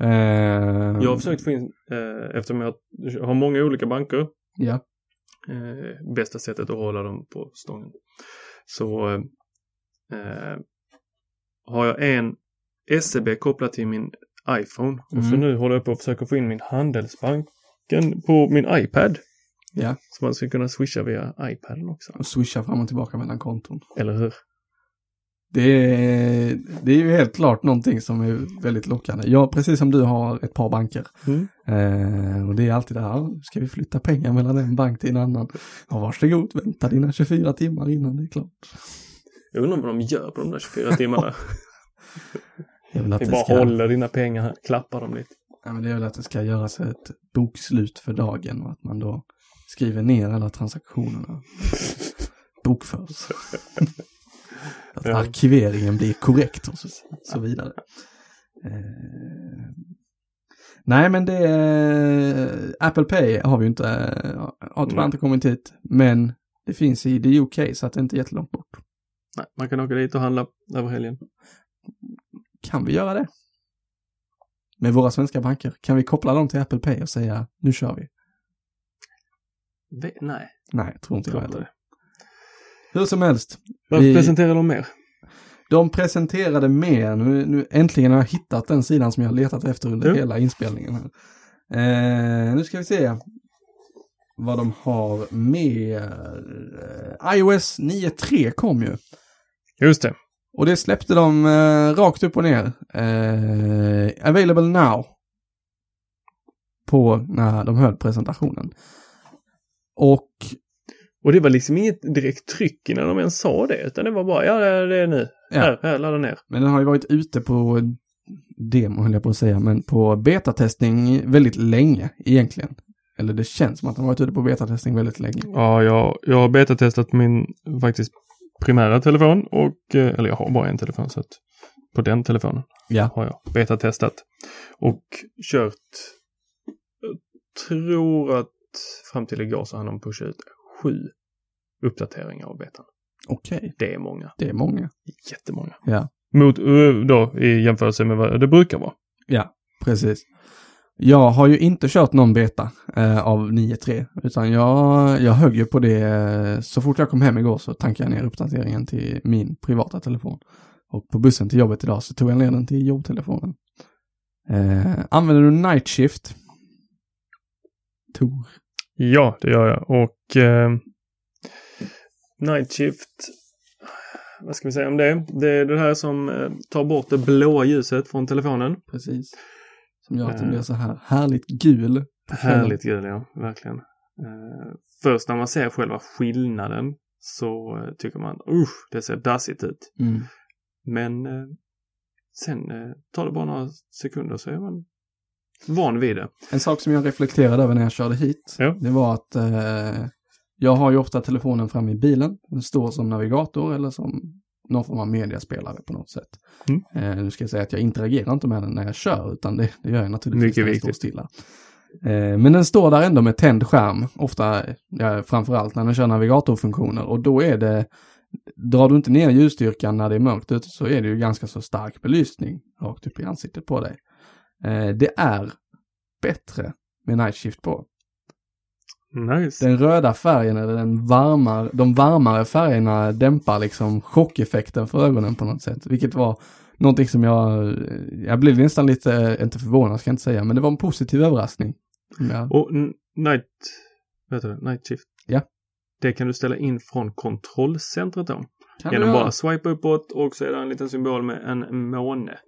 Eh, Jag har försökt få in, eh, eftersom jag har många olika banker, Ja, eh, bästa sättet att hålla dem på stången. Så har jag en SEB kopplad till min iPhone och så Mm. nu håller jag på att försöka få in min Handelsbanken på min iPad. ja. Så man ska kunna swisha via iPaden också. Och swisha fram och tillbaka mellan konton. Eller hur? Det är, det är ju helt klart någonting som är väldigt lockande. Jag, precis som du, har ett par banker. Mm. Eh, och det är alltid det här, ska vi flytta pengar mellan en bank till en annan? Ja, varsågod, vänta dina 24 timmar innan det är klart. Jag undrar vad de gör på de där 24 timmarna. *laughs* Jag vill att det bara ska, håller dina pengar här, klappar dem lite. ja, men det är väl att det ska göras ett bokslut för dagen och att man då skriver ner alla transaktionerna. *laughs* Bokförs. Att Ja. arkiveringen blir korrekt och så, så vidare. Eh, nej, men det är, Apple Pay har vi ju inte, eh, har tyvärr inte kommit hit, men det finns i the UK så att det inte är jättelångt bort. Nej, man kan åka dit och handla över helgen. Kan vi göra det? Med våra svenska banker? Kan vi koppla dem till Apple Pay och säga nu kör vi? Ve- nej, Nej, tror inte jag inte heller. Hur som helst. Vad Vi- presenterar de mer? De presenterade mer, nu, nu äntligen har jag hittat den sidan som jag har letat efter under Jo. hela inspelningen. Eh, nu ska vi se vad de har mer. IOS 9.3 kom ju. Just det. Och det släppte de eh, rakt upp och ner. Eh, available now. På när de höll presentationen. Och Och det var liksom inget direkt tryck innan de ens sa det, utan det var bara, ja det är- nu. Ja. Här, här, ladda ner. Men den har ju varit ute på demo höll jag på att säga, men på betatestning väldigt länge egentligen. Eller det känns som att den har varit ute på betatestning väldigt länge. Ja, jag, jag har betatestat min faktiskt primära telefon och, eh, eller jag har bara en telefon så att på den telefonen Ja. har jag betatestat och kört, jag tror att fram till igår så hann de pusha ut sju uppdateringar av betan. Okej, Det är många, det är många. jättemånga. Ja. Mot, då i jämförelse med vad det brukar vara. Ja, precis. Jag har ju inte kört någon beta eh, av 9.3, utan jag, jag högg ju på det eh, så fort jag kom hem igår så tankade jag ner uppdateringen till min privata telefon. Och på bussen till jobbet idag så tog jag ner den till jobbtelefonen. Eh, använder du Night Shift? Tor. Ja, det gör jag. Och eh, Night Shift, vad ska vi säga om det? Det är det här som eh, tar bort det blåa ljuset från telefonen. Precis. Som gör att den Eh. blir så här härligt gul. Härligt gul, ja. Verkligen. Eh, först när man ser själva skillnaden så eh, tycker man, usch, det ser dassigt ut. Mm. Men eh, sen eh, tar det bara några sekunder så är man van vid det. En sak som jag reflekterade över när jag körde hit, Ja. det var att eh, jag har ju ofta telefonen fram i bilen. Den står som navigator eller som någon form av mediaspelare på något sätt. Mm. Eh, nu ska jag säga att jag interagerar inte med den när jag kör, utan det, det gör jag naturligtvis Mycket när står viktigt. stilla. Eh, men den står där ändå med tänd skärm, ofta, ja, framförallt när den kör navigatorfunktioner och då är det, drar du inte ner ljusstyrkan när det är mörkt ute så är det ju ganska så stark belysning rakt upp i ansiktet på dig. Eh, det är bättre med night shift på. Nice. Den röda färgen eller den varmar, de varmare färgerna dämpar liksom chockeffekten för ögonen på något sätt. Vilket var någonting som jag, jag blev nästan lite, inte förvånad ska jag inte säga, men det var en positiv överraskning. Ja, Och Night, vet du, Night Shift. Ja. Det kan du ställa in från kontrollcentret då. kan Genom bara swipa uppåt och så är det en liten symbol med en måne.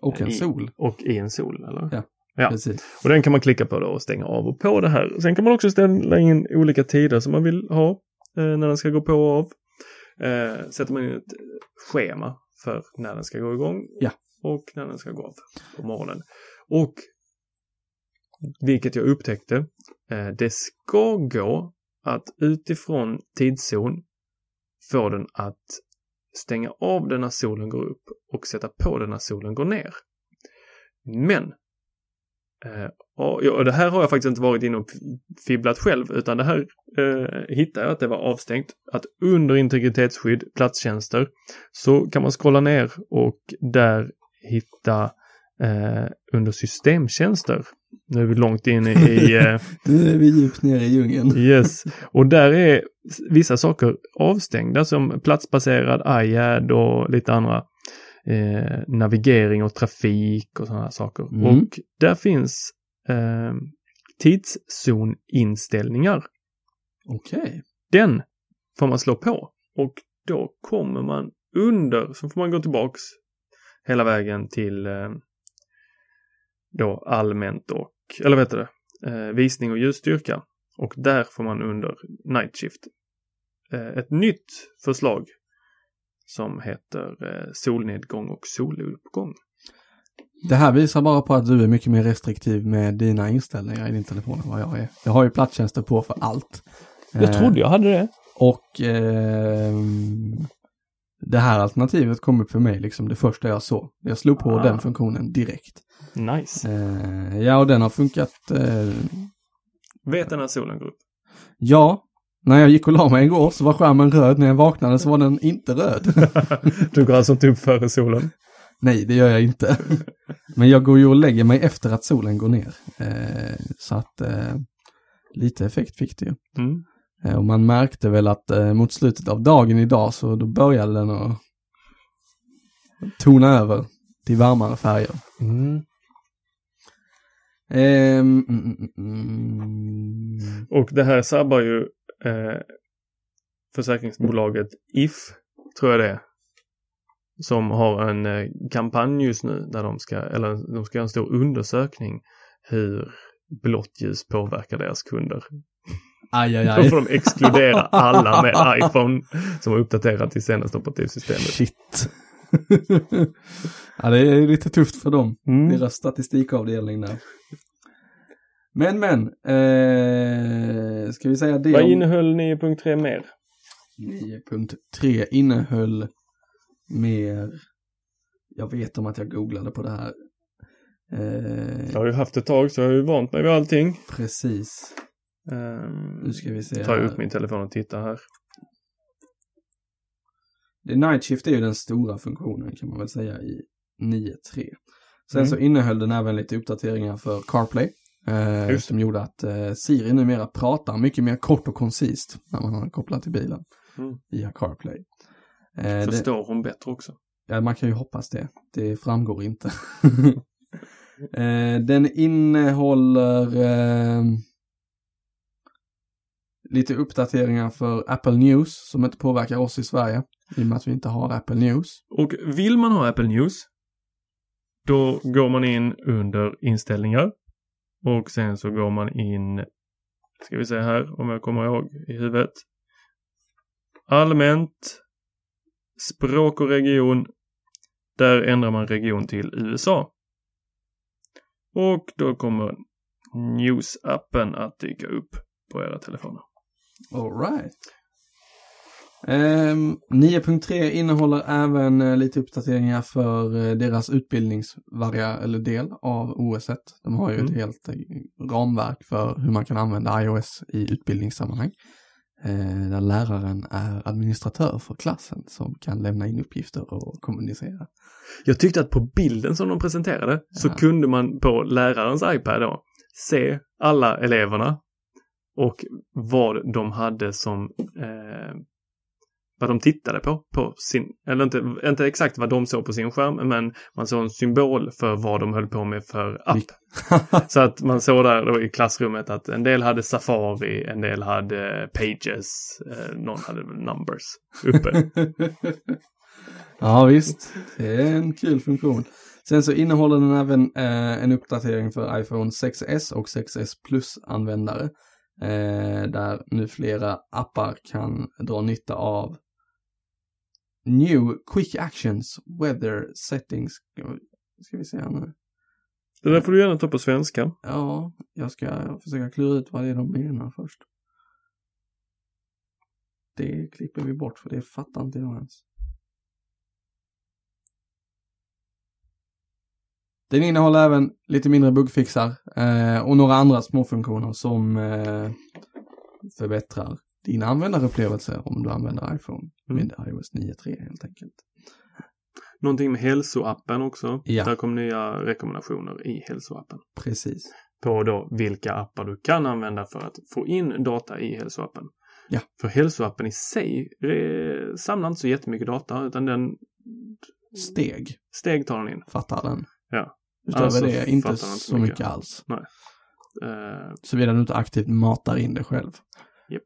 Och en i- sol. Och i en sol, eller? Ja. Ja. Precis. Och den kan man klicka på då och stänga av och på det här. Sen kan man också ställa in olika tider som man vill ha eh, när den ska gå på och av. Eh, sätter man in ett schema för när den ska gå igång Ja. och när den ska gå av på morgonen. Och vilket jag upptäckte, eh, det ska gå att utifrån tidszon få den att stänga av den när solen går upp och sätta på den när solen går ner. Men eh, och, och det här har jag faktiskt inte varit inne och fibblat själv utan det här eh, hittade jag att det var avstängt. Att under integritetsskydd, platstjänster, så kan man scrolla ner och där hitta eh, under systemtjänster. Nu är vi långt in i *laughs* eh, Nu är vi djupt nere i djungeln. Yes, och där är vissa saker avstängda som platsbaserad iAd och lite andra eh, navigering och trafik och sådana saker. Mm. Och där finns eh, tidszoninställningar. Okej. Den får man slå på och då kommer man under så får man gå tillbaks hela vägen till eh, då allmänt och, eller vet du det, eh, visning och ljusstyrka. Och där får man under night shift eh, ett nytt förslag som heter eh, solnedgång och soluppgång. Det här visar bara på att du är mycket mer restriktiv med dina inställningar i din telefon än vad jag är. Jag har ju plattjänster på för allt. Jag trodde jag hade det. Och eh, det här alternativet kom upp för mig liksom det första jag såg. Jag slog på Ah. den funktionen direkt. Nice. Eh, ja, och den har funkat. Eh, Vet när solen går upp? ja, när jag gick och la mig igår så var skärmen röd. När jag vaknade så var den inte röd. *laughs* du går alltså inte upp före solen? Nej, det gör jag inte. *laughs* Men jag går ju och lägger mig efter att solen går ner. Eh, så att eh, lite effekt fick det ju. Mm. Eh, och man märkte väl att eh, mot slutet av dagen idag så då började den att tona över till varmare färger. Mm. Ehm, mm, mm, mm. Och det här sabbar ju eh, försäkringsbolaget If, tror jag det är. Som har en eh, kampanj just nu där de ska, eller de ska göra en stor undersökning hur blått ljus påverkar deras kunder. Aj, aj, Då aj. får de exkludera alla med iPhone som har uppdaterat till senaste operativsystemet. Shit. ja, det är lite tufft för dem. Mm. Deras statistikavdelning där. Men, men. Eh, ska vi säga det Vad om- innehöll 9.3 mer? 9.3 innehöll mer, jag vet om att jag googlade på det här. Eh, Jag har ju haft ett tag så jag har ju vant mig vid allting. Precis. Um, Nu ska vi se tar jag upp min telefon och tittar här. The Night Shift är ju den stora funktionen kan man väl säga i 9.3. Sen Mm. så innehöll den även lite uppdateringar för CarPlay. Eh, det. som gjorde att eh, Siri numera pratar mycket mer kort och koncist när man har den kopplad till bilen Mm. via CarPlay. Eh, det, Förstår hon bättre också? ja, man kan ju hoppas det. Det framgår inte. *laughs* eh, den innehåller eh, lite uppdateringar för Apple News som inte påverkar oss i Sverige i och med att vi inte har Apple News. Och vill man ha Apple News då går man in under inställningar och sen så går man in, ska vi se här om jag kommer ihåg i huvudet. Allmänt, språk och region. Där ändrar man region till USA. Och då kommer News-appen att dyka upp på era telefoner. Alright. Ehm, 9.3 innehåller även eh, lite uppdateringar för eh, deras utbildningsvaria eller del av OS. -et. De har ju ett Mm. helt eh, ramverk för hur man kan använda iOS i utbildningssammanhang. Där läraren är administratör för klassen som kan lämna in uppgifter och kommunicera. Jag tyckte att på bilden som de presenterade så Ja. kunde man på lärarens iPad då se alla eleverna och vad de hade som eh, vad de tittade på, på sin, eller inte, inte exakt vad de såg på sin skärm, men man såg en symbol för vad de höll på med för app. *laughs* *laughs* Så att man såg där i klassrummet att en del hade Safari, en del hade Pages, eh, någon hade Numbers uppe. *laughs* ja visst, det är en kul funktion. Sen så innehåller den även eh, en uppdatering för iPhone 6S och 6S Plus-användare. Eh, där nu flera appar kan dra nytta av New Quick Actions Weather Settings. Ska vi se här nu. Det där får du gärna ta på svenska. Ja, jag ska försöka klura ut vad det är de menar först. Det klipper vi bort för det fattar inte jag ens. Den innehåller även lite mindre buggfixar eh, och några andra småfunktioner som eh, förbättrar din användarupplevelse om du använder iPhone Mm. med iOS 9.3 helt enkelt. Någonting med hälsoappen också. Ja. Där kom nya rekommendationer i hälsoappen. Precis. På då vilka appar du kan använda för att få in data i hälsoappen. Ja. För hälsoappen i sig samlar inte så jättemycket data utan den Steg steg tar den in. fattar den. Ja. Utöver Alltså det inte inte så mycket, mycket. alls. Eh, Såvida du inte aktivt matar in det själv. Japp.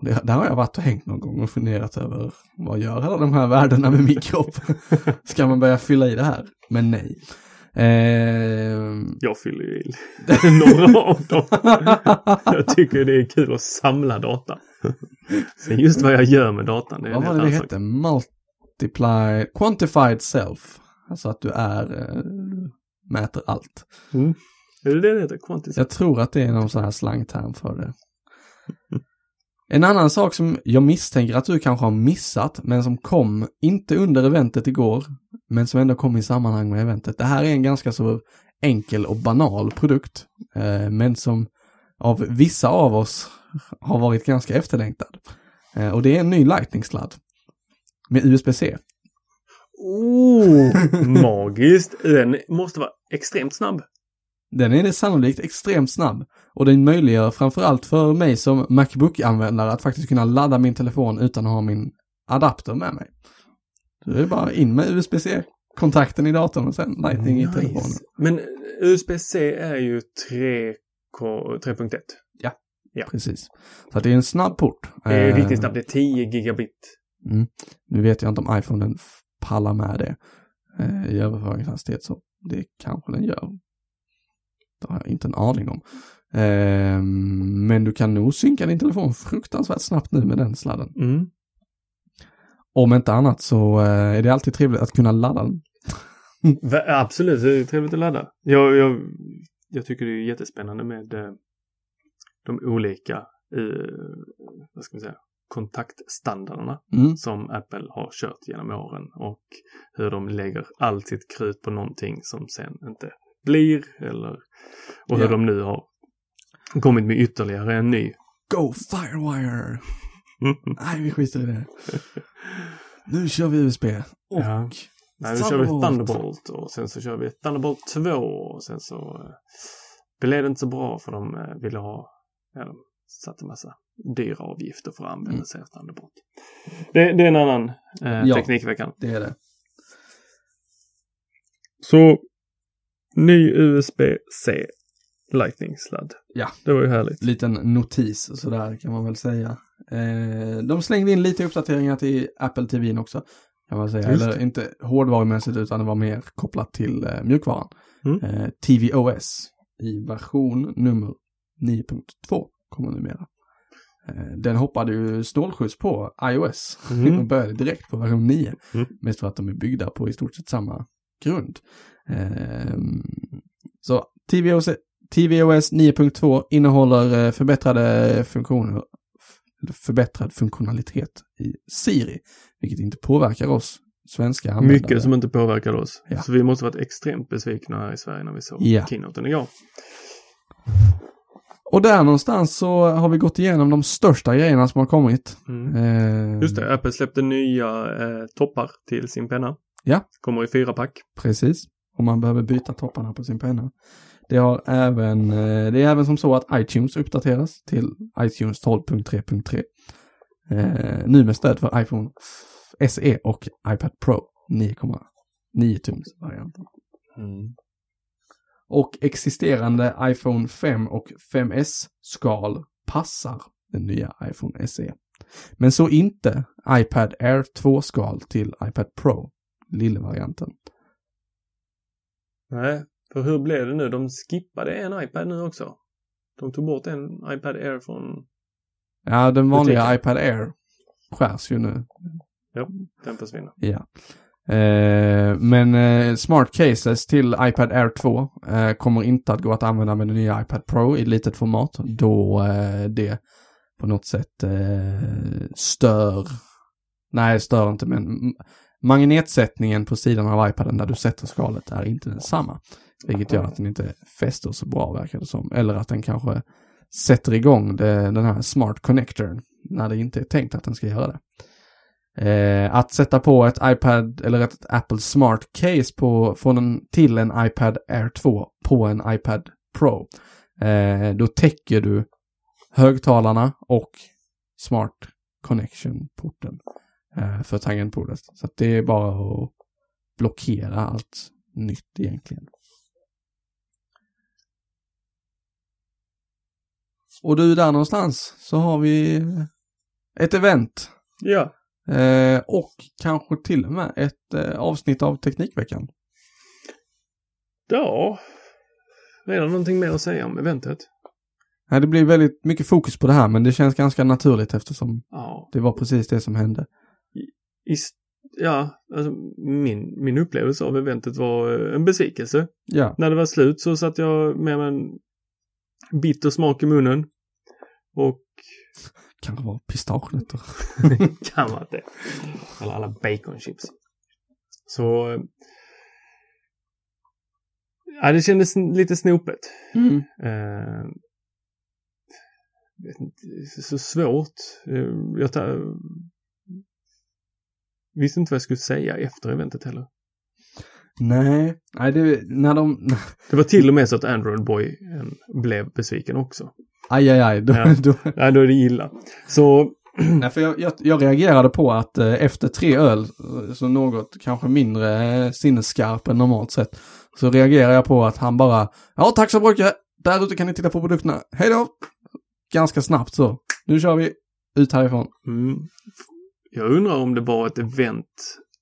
Det, där har jag varit och hängt någon gång och funderat över vad gör alla de här värdena med min kropp? *laughs* Ska man börja fylla i det här? Men nej. Eh, Jag fyller ju i *laughs* några av dem. jag tycker det är kul att samla data. Sen just vad jag gör med datan, det är vad var det det hette? Multiply, quantified self. Alltså att du är, eh, mäter allt. Mm. Är det det det heter? Quantis? Jag tror att det är någon sån här slangterm för det. En annan sak som jag misstänker att du kanske har missat, men som kom, inte under eventet igår, men som ändå kom i sammanhang med eventet. Det här är en ganska så enkel och banal produkt, eh, men som av vissa av oss har varit ganska efterlängtad. Eh, och det är en ny Lightning-sladd med USB-C. Oh, *laughs* magiskt. Den måste vara extremt snabb. Den är det sannolikt extremt snabb och den möjliggör framförallt för mig som Macbook-användare att faktiskt kunna ladda min telefon utan att ha min adapter med mig. Så det är bara in med USB-C-kontakten i datorn och sen Lightning i telefonen. Men USB-C är ju 3K 3.1. Ja. Precis. Så det är en snabb port. Det är Eh, riktigt snabbt. Det är 10 gigabit. Mm. Nu vet jag inte om iPhonen f- pallar med det eh, i överföringshastighet så det kanske den gör. Det har jag inte en aning om. Eh, men du kan nog synka din telefon fruktansvärt snabbt nu med den sladden. Mm. Om inte annat så eh, är det alltid trevligt att kunna ladda den. *laughs* Absolut, det är trevligt att ladda. Jag, jag, jag tycker det är jättespännande med eh, de olika eh, vad ska man säga, kontaktstandarderna Mm. som Apple har kört genom åren och hur de lägger allt sitt krut på någonting som sen inte blir eller och hur Ja. de nu har kommit med ytterligare en ny. Go Firewire! *laughs* Nej, vi skiter i det. Nu kör vi USB. Och Ja. Nej, nu kör vi Thunderbolt. Och sen så kör vi Thunderbolt 2 och sen så eh, blev det inte så bra för de eh, ville ha, ja, de satte massa dyra avgifter för att använda Mm. sig av Thunderbolt. Det, det är en annan eh, Ja. teknikveckan. det är det. Så ny USB-C Lightning-sladd. Ja. Det var ju härligt. Liten notis sådär kan man väl säga. Eh, de slängde in lite uppdateringar till Apple TV också. Kan man säga. Just Eller inte hårdvarumässigt utan det var mer kopplat till eh, mjukvaran. Mm. Eh, TVOS i version nummer 9.2 kommer numera. Eh, den hoppade ju snålskjuts på iOS Mm. *laughs* och började direkt på version 9. Mm. Mest för att de är byggda på i stort sett samma grund. Ehm, så tvOS, tvOS 9.2 innehåller eh, förbättrade funktioner, förbättrad funktionalitet i Siri, vilket inte påverkar oss svenska användare. Mycket som inte påverkar oss. Ja. Så vi måste varit extremt besvikna här i Sverige när vi såg Ja. keynoten igår. Och där någonstans så har vi gått igenom de största grejerna som har kommit. Mm. Ehm, Just det, Apple släppte nya eh, toppar till sin penna. Ja. Kommer i fyra pack. Precis. Om man behöver byta topparna på sin penna. Det, har även, eh, det är även som så att iTunes uppdateras till iTunes 12.3.3. Eh, nu med stöd för iPhone SE och iPad Pro 9,9 tums varianten. Och existerande iPhone 5 och 5S-skal passar den nya iPhone SE. Men så inte iPad Air 2-skal till iPad Pro, lillvarianten. Nej, för hur blev det nu? De skippade en iPad nu också. De tog bort en iPad Air från... Ja, den vanliga Butiken. iPad Air skärs ju nu. Ja, den försvinner. Ja. Eh, men eh, Smart Cases till iPad Air 2 eh, kommer inte att gå att använda med den nya iPad Pro i litet format då eh, det på något sätt eh, stör, nej stör inte men magnetsättningen på sidan av iPaden där du sätter skalet är inte densamma. Vilket gör att den inte fäster så bra verkar det som. Eller att den kanske sätter igång det, den här Smart Connectorn när det inte är tänkt att den ska göra det. Eh, att sätta på ett iPad eller ett Apple Smart Case på, från en, till en iPad Air 2 på en iPad Pro. Eh, då täcker du högtalarna och Smart Connection-porten eh, för tangentbordet. Så att det är bara att blockera allt nytt egentligen. Och du, där någonstans så har vi ett event. Ja. Eh, och kanske till och med ett eh, avsnitt av Teknikveckan. Ja. Redan någonting mer att säga om eventet? Nej, det blir väldigt mycket fokus på det här, men det känns ganska naturligt eftersom Ja. det var precis det som hände. I, st- ja, alltså min, min upplevelse av eventet var eh, en besvikelse. Ja, När det var slut så satt jag med en bitter smak i munnen. Och kan *laughs* det vara pistagenötter? kan vara det. Eller alla baconchips. Så... Ja, det kändes lite snopet. Mm. Är så svårt. Eh, jag ta, visste inte vad jag skulle säga efter eventet heller. Nej, nej det, när de, Det var till och med så att Android Boy eh, blev besviken också. Aj aj aj, då, Ja. *laughs* då, Nej, då är det illa. Så, *clears throat* nej för jag, jag, jag reagerade på att eh, efter tre öl, eh, så något kanske mindre eh, sinnesskarp än normalt sett, så reagerar jag på att han bara, ja tack så mycket, där ute kan ni titta på produkterna, hej då! Ganska snabbt så, nu kör vi ut härifrån. mm, jag undrar om det var ett event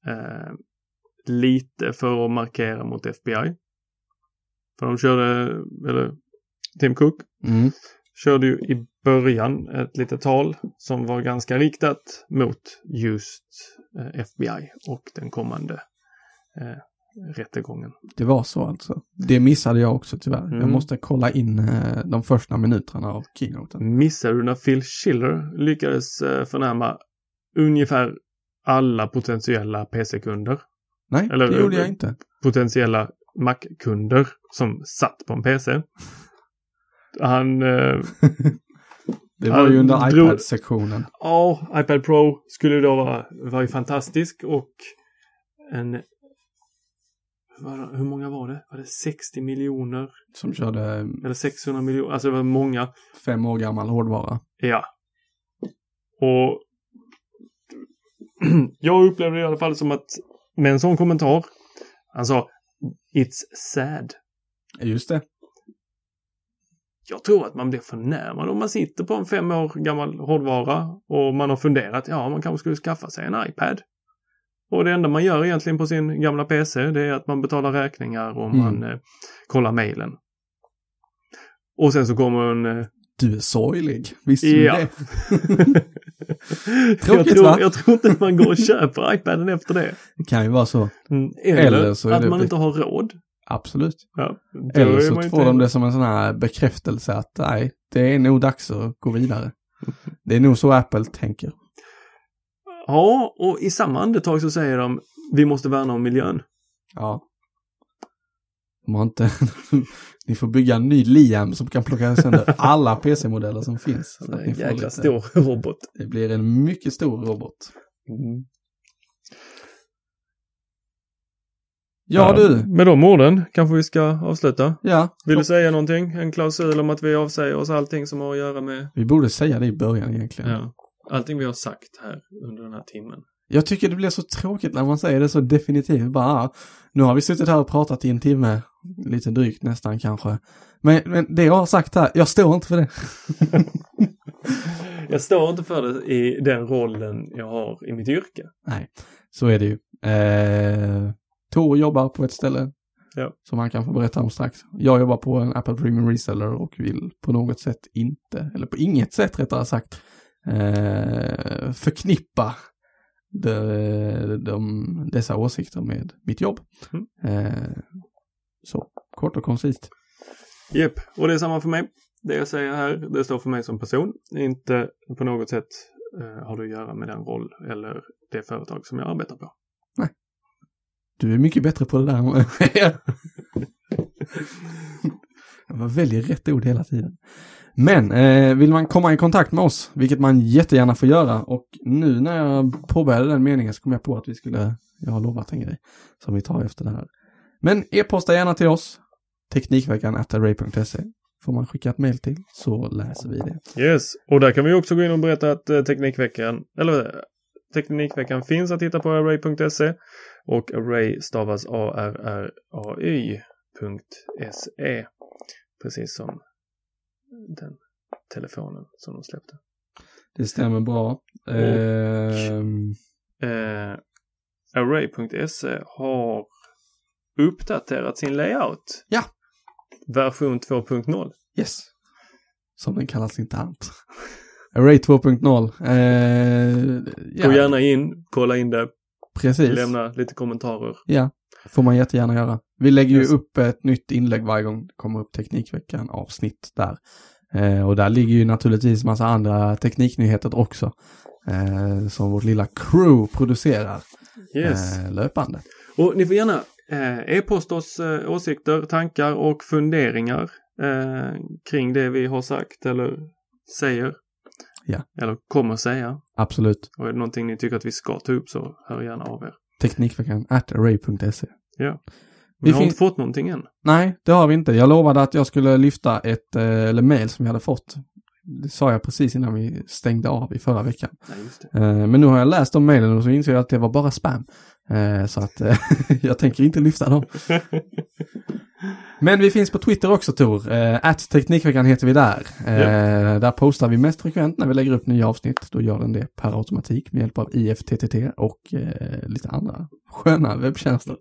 eh, lite för att markera mot FBI. För de körde, eller Tim Cook Mm. Körde ju i början ett litet tal som var ganska riktat mot just eh, FBI och den kommande eh, rättegången. Det var så alltså. Det missade jag också tyvärr. Jag Mm. måste kolla in eh, de första minuterna av keynoten. Missade du när Phil Schiller lyckades eh, förnärma ungefär alla potentiella PC-kunder? Nej, Eller- det gjorde jag inte. Potentiella Mac-kunder som satt på en PC. Han, eh, *laughs* Det var ju under iPad-sektionen. ja, iPad Pro skulle då vara, var ju fantastisk och en hur många var det? Var det 60 miljoner? Som körde Eller 600 miljoner? Alltså det var många. fem år gammal hårdvara. Ja. Och *clears throat* jag upplevde det i alla fall som att med en sån kommentar, han sa It's sad. Just det. Jag tror att man blir förnärmad om man sitter på en fem år gammal hårdvara och man har funderat, ja man kanske skulle skaffa sig en iPad. Och det enda man gör egentligen på sin gamla PC det är att man betalar räkningar och Mm. man eh, kollar mejlen. Och sen så kommer en eh, Du är sorglig. Visste du Ja. det? *laughs* jag, Tråkigt, tror, va? jag tror inte att man går och köper iPaden efter det. Det kan ju vara så. Mm, Eller, Eller så att det man inte har råd. Absolut. Ja, Eller så får de det som en sån här bekräftelse att nej, det är nog dags att gå vidare. Det är nog så Apple tänker. Ja, och i samma andetag så säger de vi måste värna om miljön. Ja. De har inte... *laughs* Ni får bygga en ny Liam som kan plocka sönder alla PC-modeller som finns. Så En jäkla stor robot. Det blir en mycket stor robot. Ja, du. Med de orden kanske vi ska avsluta. Ja. Vill du säga någonting? En klausul om att vi avsäger oss allting som har att göra med Vi borde säga det i början egentligen. ja, allting vi har sagt här under den här timmen. Jag tycker det blir så tråkigt när man säger det så definitivt. Bara, nu har vi suttit här och pratat i en timme, lite drygt nästan kanske. Men, men det jag har sagt här, jag står inte för det. *laughs* Jag står inte för det i den rollen jag har i mitt yrke. Nej, så är det ju. Eh, Tor jobbar på ett ställe Ja. som han kan få berätta om strax. Jag jobbar på en Apple Premium Reseller och vill på något sätt inte, eller på inget sätt rättare sagt, eh, förknippa de, de, dessa åsikter med mitt jobb. Mm. Eh, så, kort och koncist. Japp, och det är samma för mig. Det jag säger här, det står för mig som person. Inte på något sätt eh, har det att göra med den roll eller det företag som jag arbetar på. Du är mycket bättre på det där än jag. Man väljer rätt ord hela tiden. Men eh, vill man komma i kontakt med oss, vilket man jättegärna får göra, och nu när jag påbörjade den meningen så kom jag på att vi skulle, jag har lovat en grej som vi tar efter det här. Men e-posta gärna till oss, teknikveckan får man skicka ett mail till så läser vi det. Yes, och där kan vi också gå in och berätta att eh, Teknikveckan, eller Teknikveckan finns att hitta på array.se och array stavas A-R-R-A-Y.se. Precis som den telefonen som de släppte. Det stämmer bra. Ehm, Eh, Array.se har uppdaterat sin layout. Ja. Version 2.0. yes. Som den kallas internt. Array 2.0. Eh, ja, Gå gärna in, kolla in det, precis. lämna lite kommentarer. Ja, får man jättegärna göra. Vi lägger Yes. ju upp ett nytt inlägg varje gång det kommer upp Teknikveckan avsnitt där. Eh, och där ligger ju naturligtvis massa andra tekniknyheter också. Eh, som vårt lilla crew producerar Yes. eh, löpande. Och ni får gärna eh, e-posta oss eh, åsikter, tankar och funderingar eh, kring det vi har sagt eller säger. Ja. Eller kommer säga. Absolut. Och är det någonting ni tycker att vi ska ta upp så hör gärna av er. Teknikveckan at array.se. Ja. Vi, Vi har inte fått någonting än. Nej, det har vi inte. Jag lovade att jag skulle lyfta ett eh, eller mail som jag hade fått. Det sa jag precis innan vi stängde av i förra veckan. Nej. Eh, men nu har jag läst de mailen och så inser jag att det var bara spam. Eh, så att *laughs* jag tänker inte lyfta dem. *laughs* Men vi finns på Twitter också Tor. Eh, At Teknikveckan heter vi där. Eh, Där postar vi mest frekvent när vi lägger upp nya avsnitt. Då gör den det per automatik med hjälp av IFTTT och eh, lite andra sköna webbtjänster.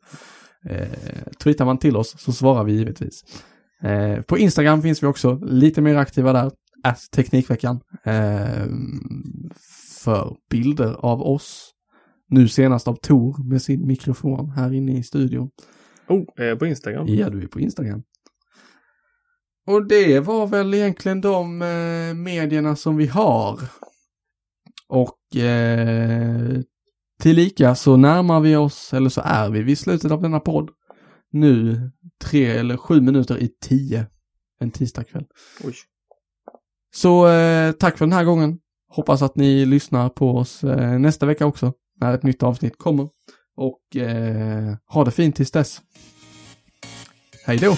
Eh, tweetar man till oss så svarar vi givetvis. Eh, på Instagram finns vi också lite mer aktiva där. At Teknikveckan. Eh, för bilder av oss. Nu senast av Tor med sin mikrofon här inne i studion. Oh, är jag på Instagram? Ja, du är på Instagram. Och det var väl egentligen de eh, medierna som vi har. Och eh, tillika så närmar vi oss, eller så är vi vid slutet av denna podd. Nu tre eller sju minuter i tio. En tisdagkväll. Oj. Så eh, tack för den här gången. Hoppas att ni lyssnar på oss eh, nästa vecka också. När ett nytt avsnitt kommer. Och eh, ha det fint tills dess. Hej då!